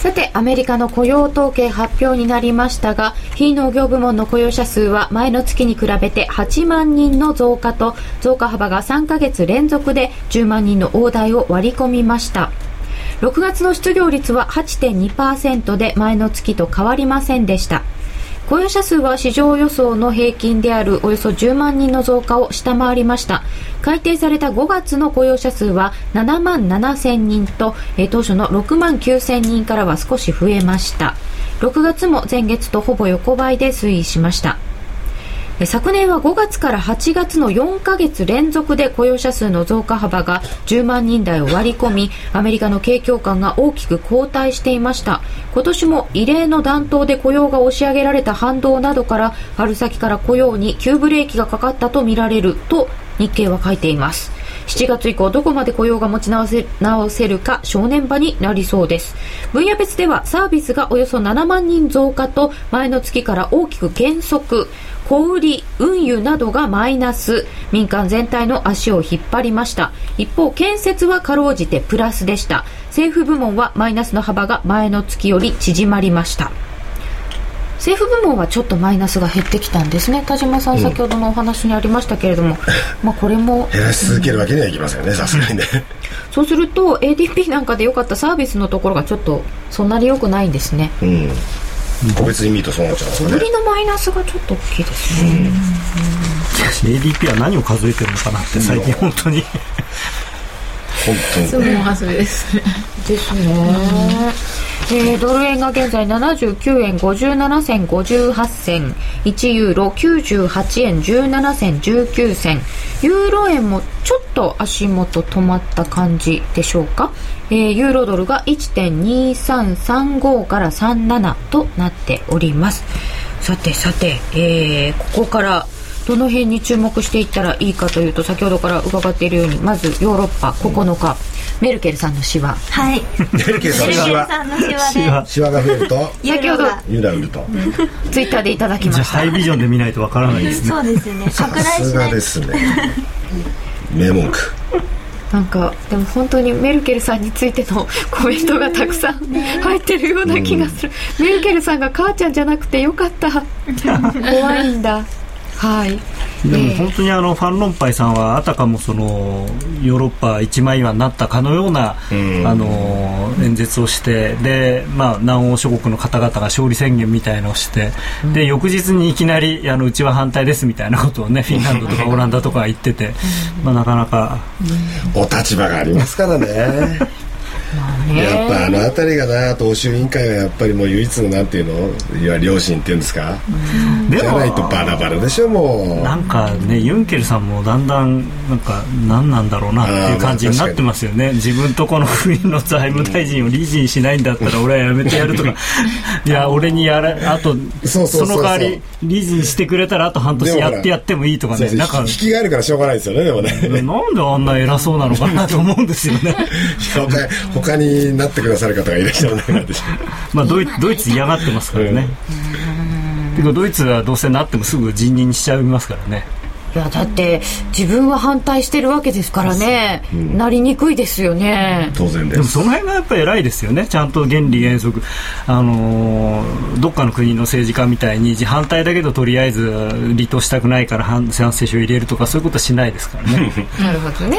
さて、アメリカの雇用統計発表になりましたが、非農業部門の雇用者数は前の月に比べて8万人の増加と、増加幅が3ヶ月連続で10万人の大台を割り込みました。6月の失業率は8.2%で前の月と変わりませんでした。雇用者数は市場予想の平均であるおよそ10万人の増加を下回りました。改定された5月の雇用者数は7万7000人と、え当初の6万9000人からは少し増えました。6月も前月とほぼ横ばいで推移しました。昨年は5月から8月の4ヶ月連続で雇用者数の増加幅が10万人台を割り込みアメリカの景況感が大きく後退していました。今年も異例の暖冬で雇用が押し上げられた反動などから春先から雇用に急ブレーキがかかったとみられると日経は書いています。7月以降どこまで雇用が持ち直せ直せるか正念場になりそうです。分野別ではサービスがおよそ7万人増加と前の月から大きく減速。小売り運輸などがマイナス。民間全体の足を引っ張りました。一方建設はかろうじてプラスでした。政府部門はマイナスの幅が前の月より縮まりました。政府部門はちょっとマイナスが減ってきたんですね。田島さん、先ほどのお話にありましたけれども、まあこれも減らし続けるわけにはいきませんねさすがにね。そうすると ADP なんかで良かったサービスのところがちょっとそんなに良くないんですね。うん個別に見るとそうなっちゃうんですよね。売りのマイナスがちょっと大きいですね、しかし ADP は何を数えてるのかなって最近本当に。本当に。それもですね。ですね、えードル円が現在79円57銭58銭。1ユーロ98円17銭19銭。ユーロ円もちょっと足元止まった感じでしょうか、えーユーロドルが1.2335から37となっております。さてさて、えーここからどの辺に注目していったらいいかというと先ほどから伺っているようにまずヨーロッパ9日、メルケルさんの詩は？はい。メルケルさんのシワ。シワが増えると。先ほどユダウルと。ツイッターでいただきました。じゃあハイビジョンで見ないとわからないですね。そうですよね。さ拡大すしない。がですね名文句。なんかでも本当にメルケルさんについての コメントがたくさん入ってるような気がする、メルケルさんが母ちゃんじゃなくてよかった。怖いんだはい。でもええ本当にあのファン・ロンパイさんはあたかもそのヨーロッパ一枚岩になったかのような、ん。あの演説をしてで、まあ、南欧諸国の方々が勝利宣言みたいのをして、で翌日にいきなりあのうちは反対ですみたいなことをねフィンランドとかオランダとか言ってて、まあ、なかなか。お立場がありますからね やっぱあの辺りがな党首委員会はやっぱりもう唯一のなんていうのいわゆる良心っていうんですか？でじゃないとバラバラでしょもう。なんかねユンケルさんもだんだんなんか何なんだろうなっていう感じになってますよね。自分とこの国の財務大臣を理事にしないんだったら俺はやめてやるとか。いや俺にやらあとその代わり理事にしてくれたらあと半年やってやってもいいとかね。なんか引きがあるからしょうがないですよねでもね。なんであんな偉そうなのかなと思うんですよね 他他になってくださる方がいらっしゃらないからでしょまあドイドイツ嫌がってますからね。てかドイツはどうせなってもすぐ辞任しちゃいますからねいやだって自分は反対してるわけですからね、なりにくいですよね、当然でもその辺がやっぱり偉いですよね、ちゃんと原理原則、あのーどっかの国の政治家みたいに反対だけどとりあえず離党したくないから反賛成書を入れるとかそういうことはしないですからね。なるほどね。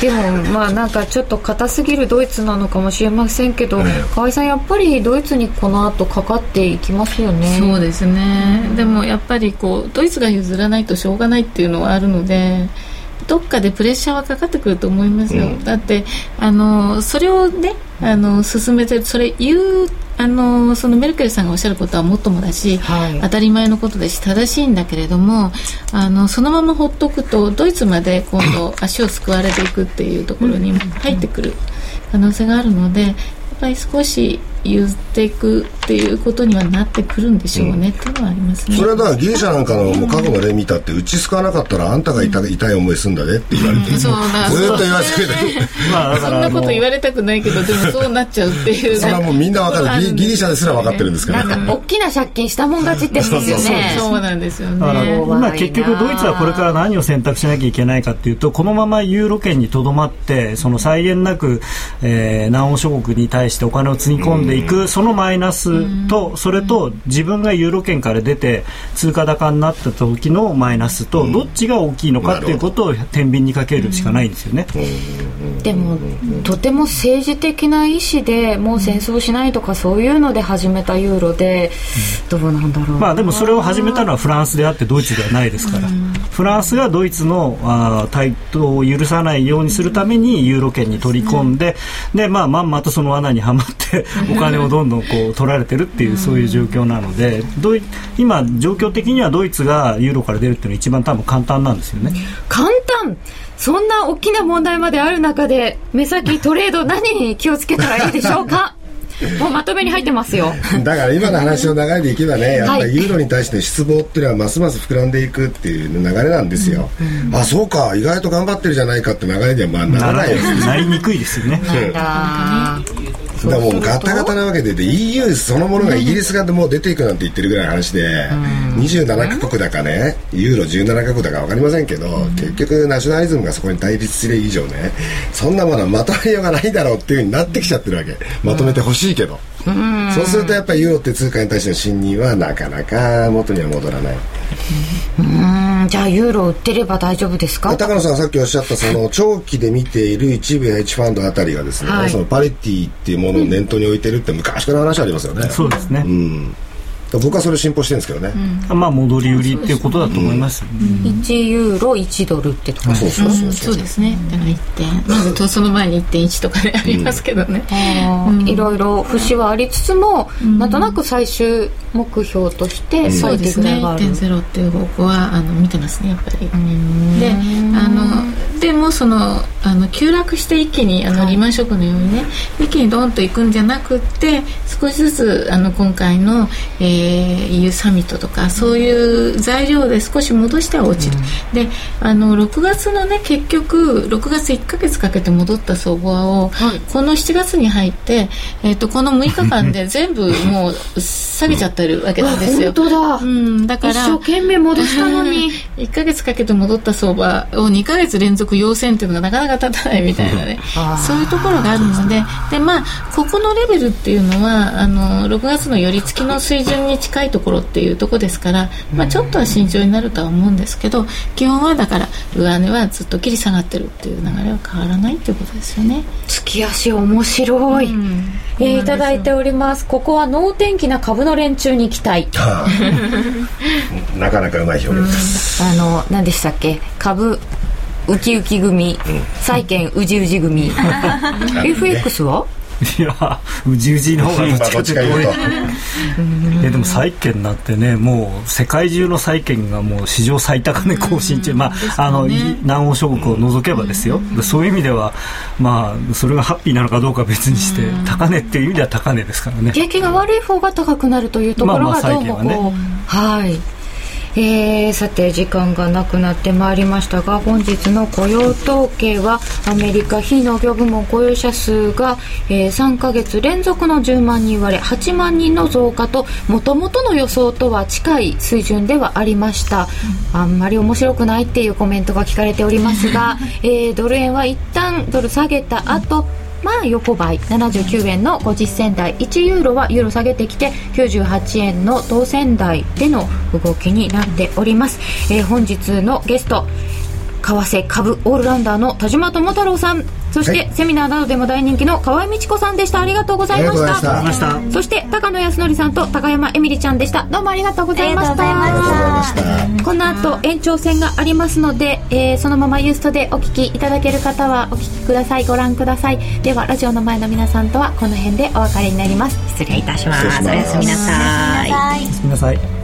でもまあなんかちょっと硬すぎるドイツなのかもしれませんけど、河合さんやっぱりドイツにこの後かかっていきますよね。そうですね、でもやっぱりこうドイツが譲らないとしょうがないっていうのはあるのでどっかでプレッシャーはかかってくると思いますよ、だってあのそれをねあの進めてるそれ言うあのそのメルケルさんがおっしゃることはもっともだし、はい。当たり前のことだし正しいんだけれどもあのそのまま放っとくとドイツまで今度 足をすくわれていくっていうところに入ってくる可能性があるのでやっぱり少し言っていくっていうことにはなってくるんでしょうね、っていうのはありますね。それはだからギリシャなんかのもう過去の例見たって打ち救わなかったらあんたが痛い痛い思いすんだねって言われて、そうだずっと言われてまあだからあのそんなこと言われたくないけどでもそうなっちゃうっていうそれはもうみんなわかる。ギリギリシャですら分かってるんですから。なんか大きな借金したもん勝ちってですよね。そうなんですよだか今結局ドイツはこれから何を選択しなきゃいけないかっていうとこのままユーロ圏にとどまってその際限なく、えー、南欧諸国に対してお金をつぎ込んでいくそのマイナスとそれと自分がユーロ圏から出て通貨高になった時のマイナスとどっちが大きいのかっていうことを天秤にかけるしかないんですよね。でもとても政治的な意思でもう戦争しないとかそういうので始めたユーロでどうなんだろう。まあでもそれを始めたのはフランスであってドイツではないですから、フランスがドイツのあ頭を許さないようにするためにユーロ圏に取り込んで、でまあまんまとその罠にはまってお金をどんどんこう取られてるっていうそういう状況なので、ドイ今状況的にはドイツがユーロから出るっていうのが一番多分簡単なんですよね。簡単。そんな大きな問題まである中で目先トレード何に気をつけたらいいでしょうか？もうまとめに入ってますよ。だから今の話の流れでいけばねやっぱはい。りユーロに対して失望っていうのはますます膨らんでいくっていう流れなんですよ、あそうか。意外と頑張ってるじゃないかって流れにはまあならないですなりにくいですよね。あだからもうガタガタなわけでで EU そのものがイギリスがもう出ていくなんて言ってるぐらいの話で27カ国だかねユーロ17カ国だか分かりませんけど結局ナショナリズムがそこに対立する以上ねそんなものはまとめようがないだろうっていうふうになってきちゃってるわけ。まとめてほしいけどそうするとやっぱりユーロって通貨に対しての信任はなかなか元には戻らない。ーうん。じゃあユーロ売ってれば大丈夫ですか？高野さんがさっきおっしゃったその長期で見ている一部ヘッジファンドあたりがですね、はいそのパリティっていうものを念頭に置いてるって昔から話ありますよね、そうですね。うん僕はそれ信奉してるんですけどね、まあ戻り売りっていうことだと思います。1ユーロ1ドルってところそうそうそうそう。ですね。だから1点。まずとその前に1.1とかでありますけどね、いろいろ節はありつつも、なんとなく最終目標としてそうですね。がある、1.0っていう方向はあの見てますねやっぱり。であのでもそのあの急落して一気にあのリーマンショックのようにね一気にドーンといくんじゃなくって少しずつあの今回の、えー EU サミットとかそういう材料で少し戻しては落ちる、であの6月のね結局6月1か月かけて戻った相場を、この7月に入って、えー、とこの6日間で 全部もう下げちゃってるわけなんですよ。本当だ、うん、だから一生懸命戻したのに。1か月かけて戻った相場を2か月連続陽線っていうのがなかなか立たないみたいなね。そういうところがあるのでで、まあ、ここのレベルっていうのはあの6月の寄り付きの水準に近いところっていうところですから、まあ、ちょっとは慎重になるとは思うんですけど基本はだから上値はずっときり下がってるっていう流れは変わらないっていうことですよね。月足面白い、えーいただいております。ここは能天気な株の連中に期待。は あなかなかうまい表現です、あの何でしたっけ？株ウキウキ組。債券ウジウジ組。FX は？いや、うじうじの方がどっちかっていうと。多いえでも債券なんてねもう世界中の債券がもう史上最高値更新中、まああのい南欧諸国を除けばですよ、そういう意味ではまあそれがハッピーなのかどうかは別にして、高値っていう意味では高値ですからね。景気が悪い方が高くなるというところまあまあがどうもこう、債券ははいえーさて時間がなくなってまいりましたが本日の雇用統計はアメリカ非農業部門雇用者数が、えー3ヶ月連続の10万人割れ8万人の増加ともともとの予想とは近い水準ではありました、あんまり面白くないっていうコメントが聞かれておりますが、えードル円は一旦ドル下げた後まあ横ばい79円の50銭台1ユーロはユーロ下げてきて98円の当選台での動きになっております、えー本日のゲスト為替株オールラウンダーの田島智太郎さん。そして、はい。セミナーなどでも大人気の河合美智子さんでした。ありがとうございましありがとうございた。そして高野康則さんと高山えみりちゃんでした。どうもありがとうございました。ありがとうございまありがとうございました。この後延長戦がありますので、えーそのままユーストでお聞きいただける方はお聞きください。ご覧ください。ではラジオの前の皆さんとはこの辺でお別れになります。失礼いたします。おやすみなさい。はいすみなさい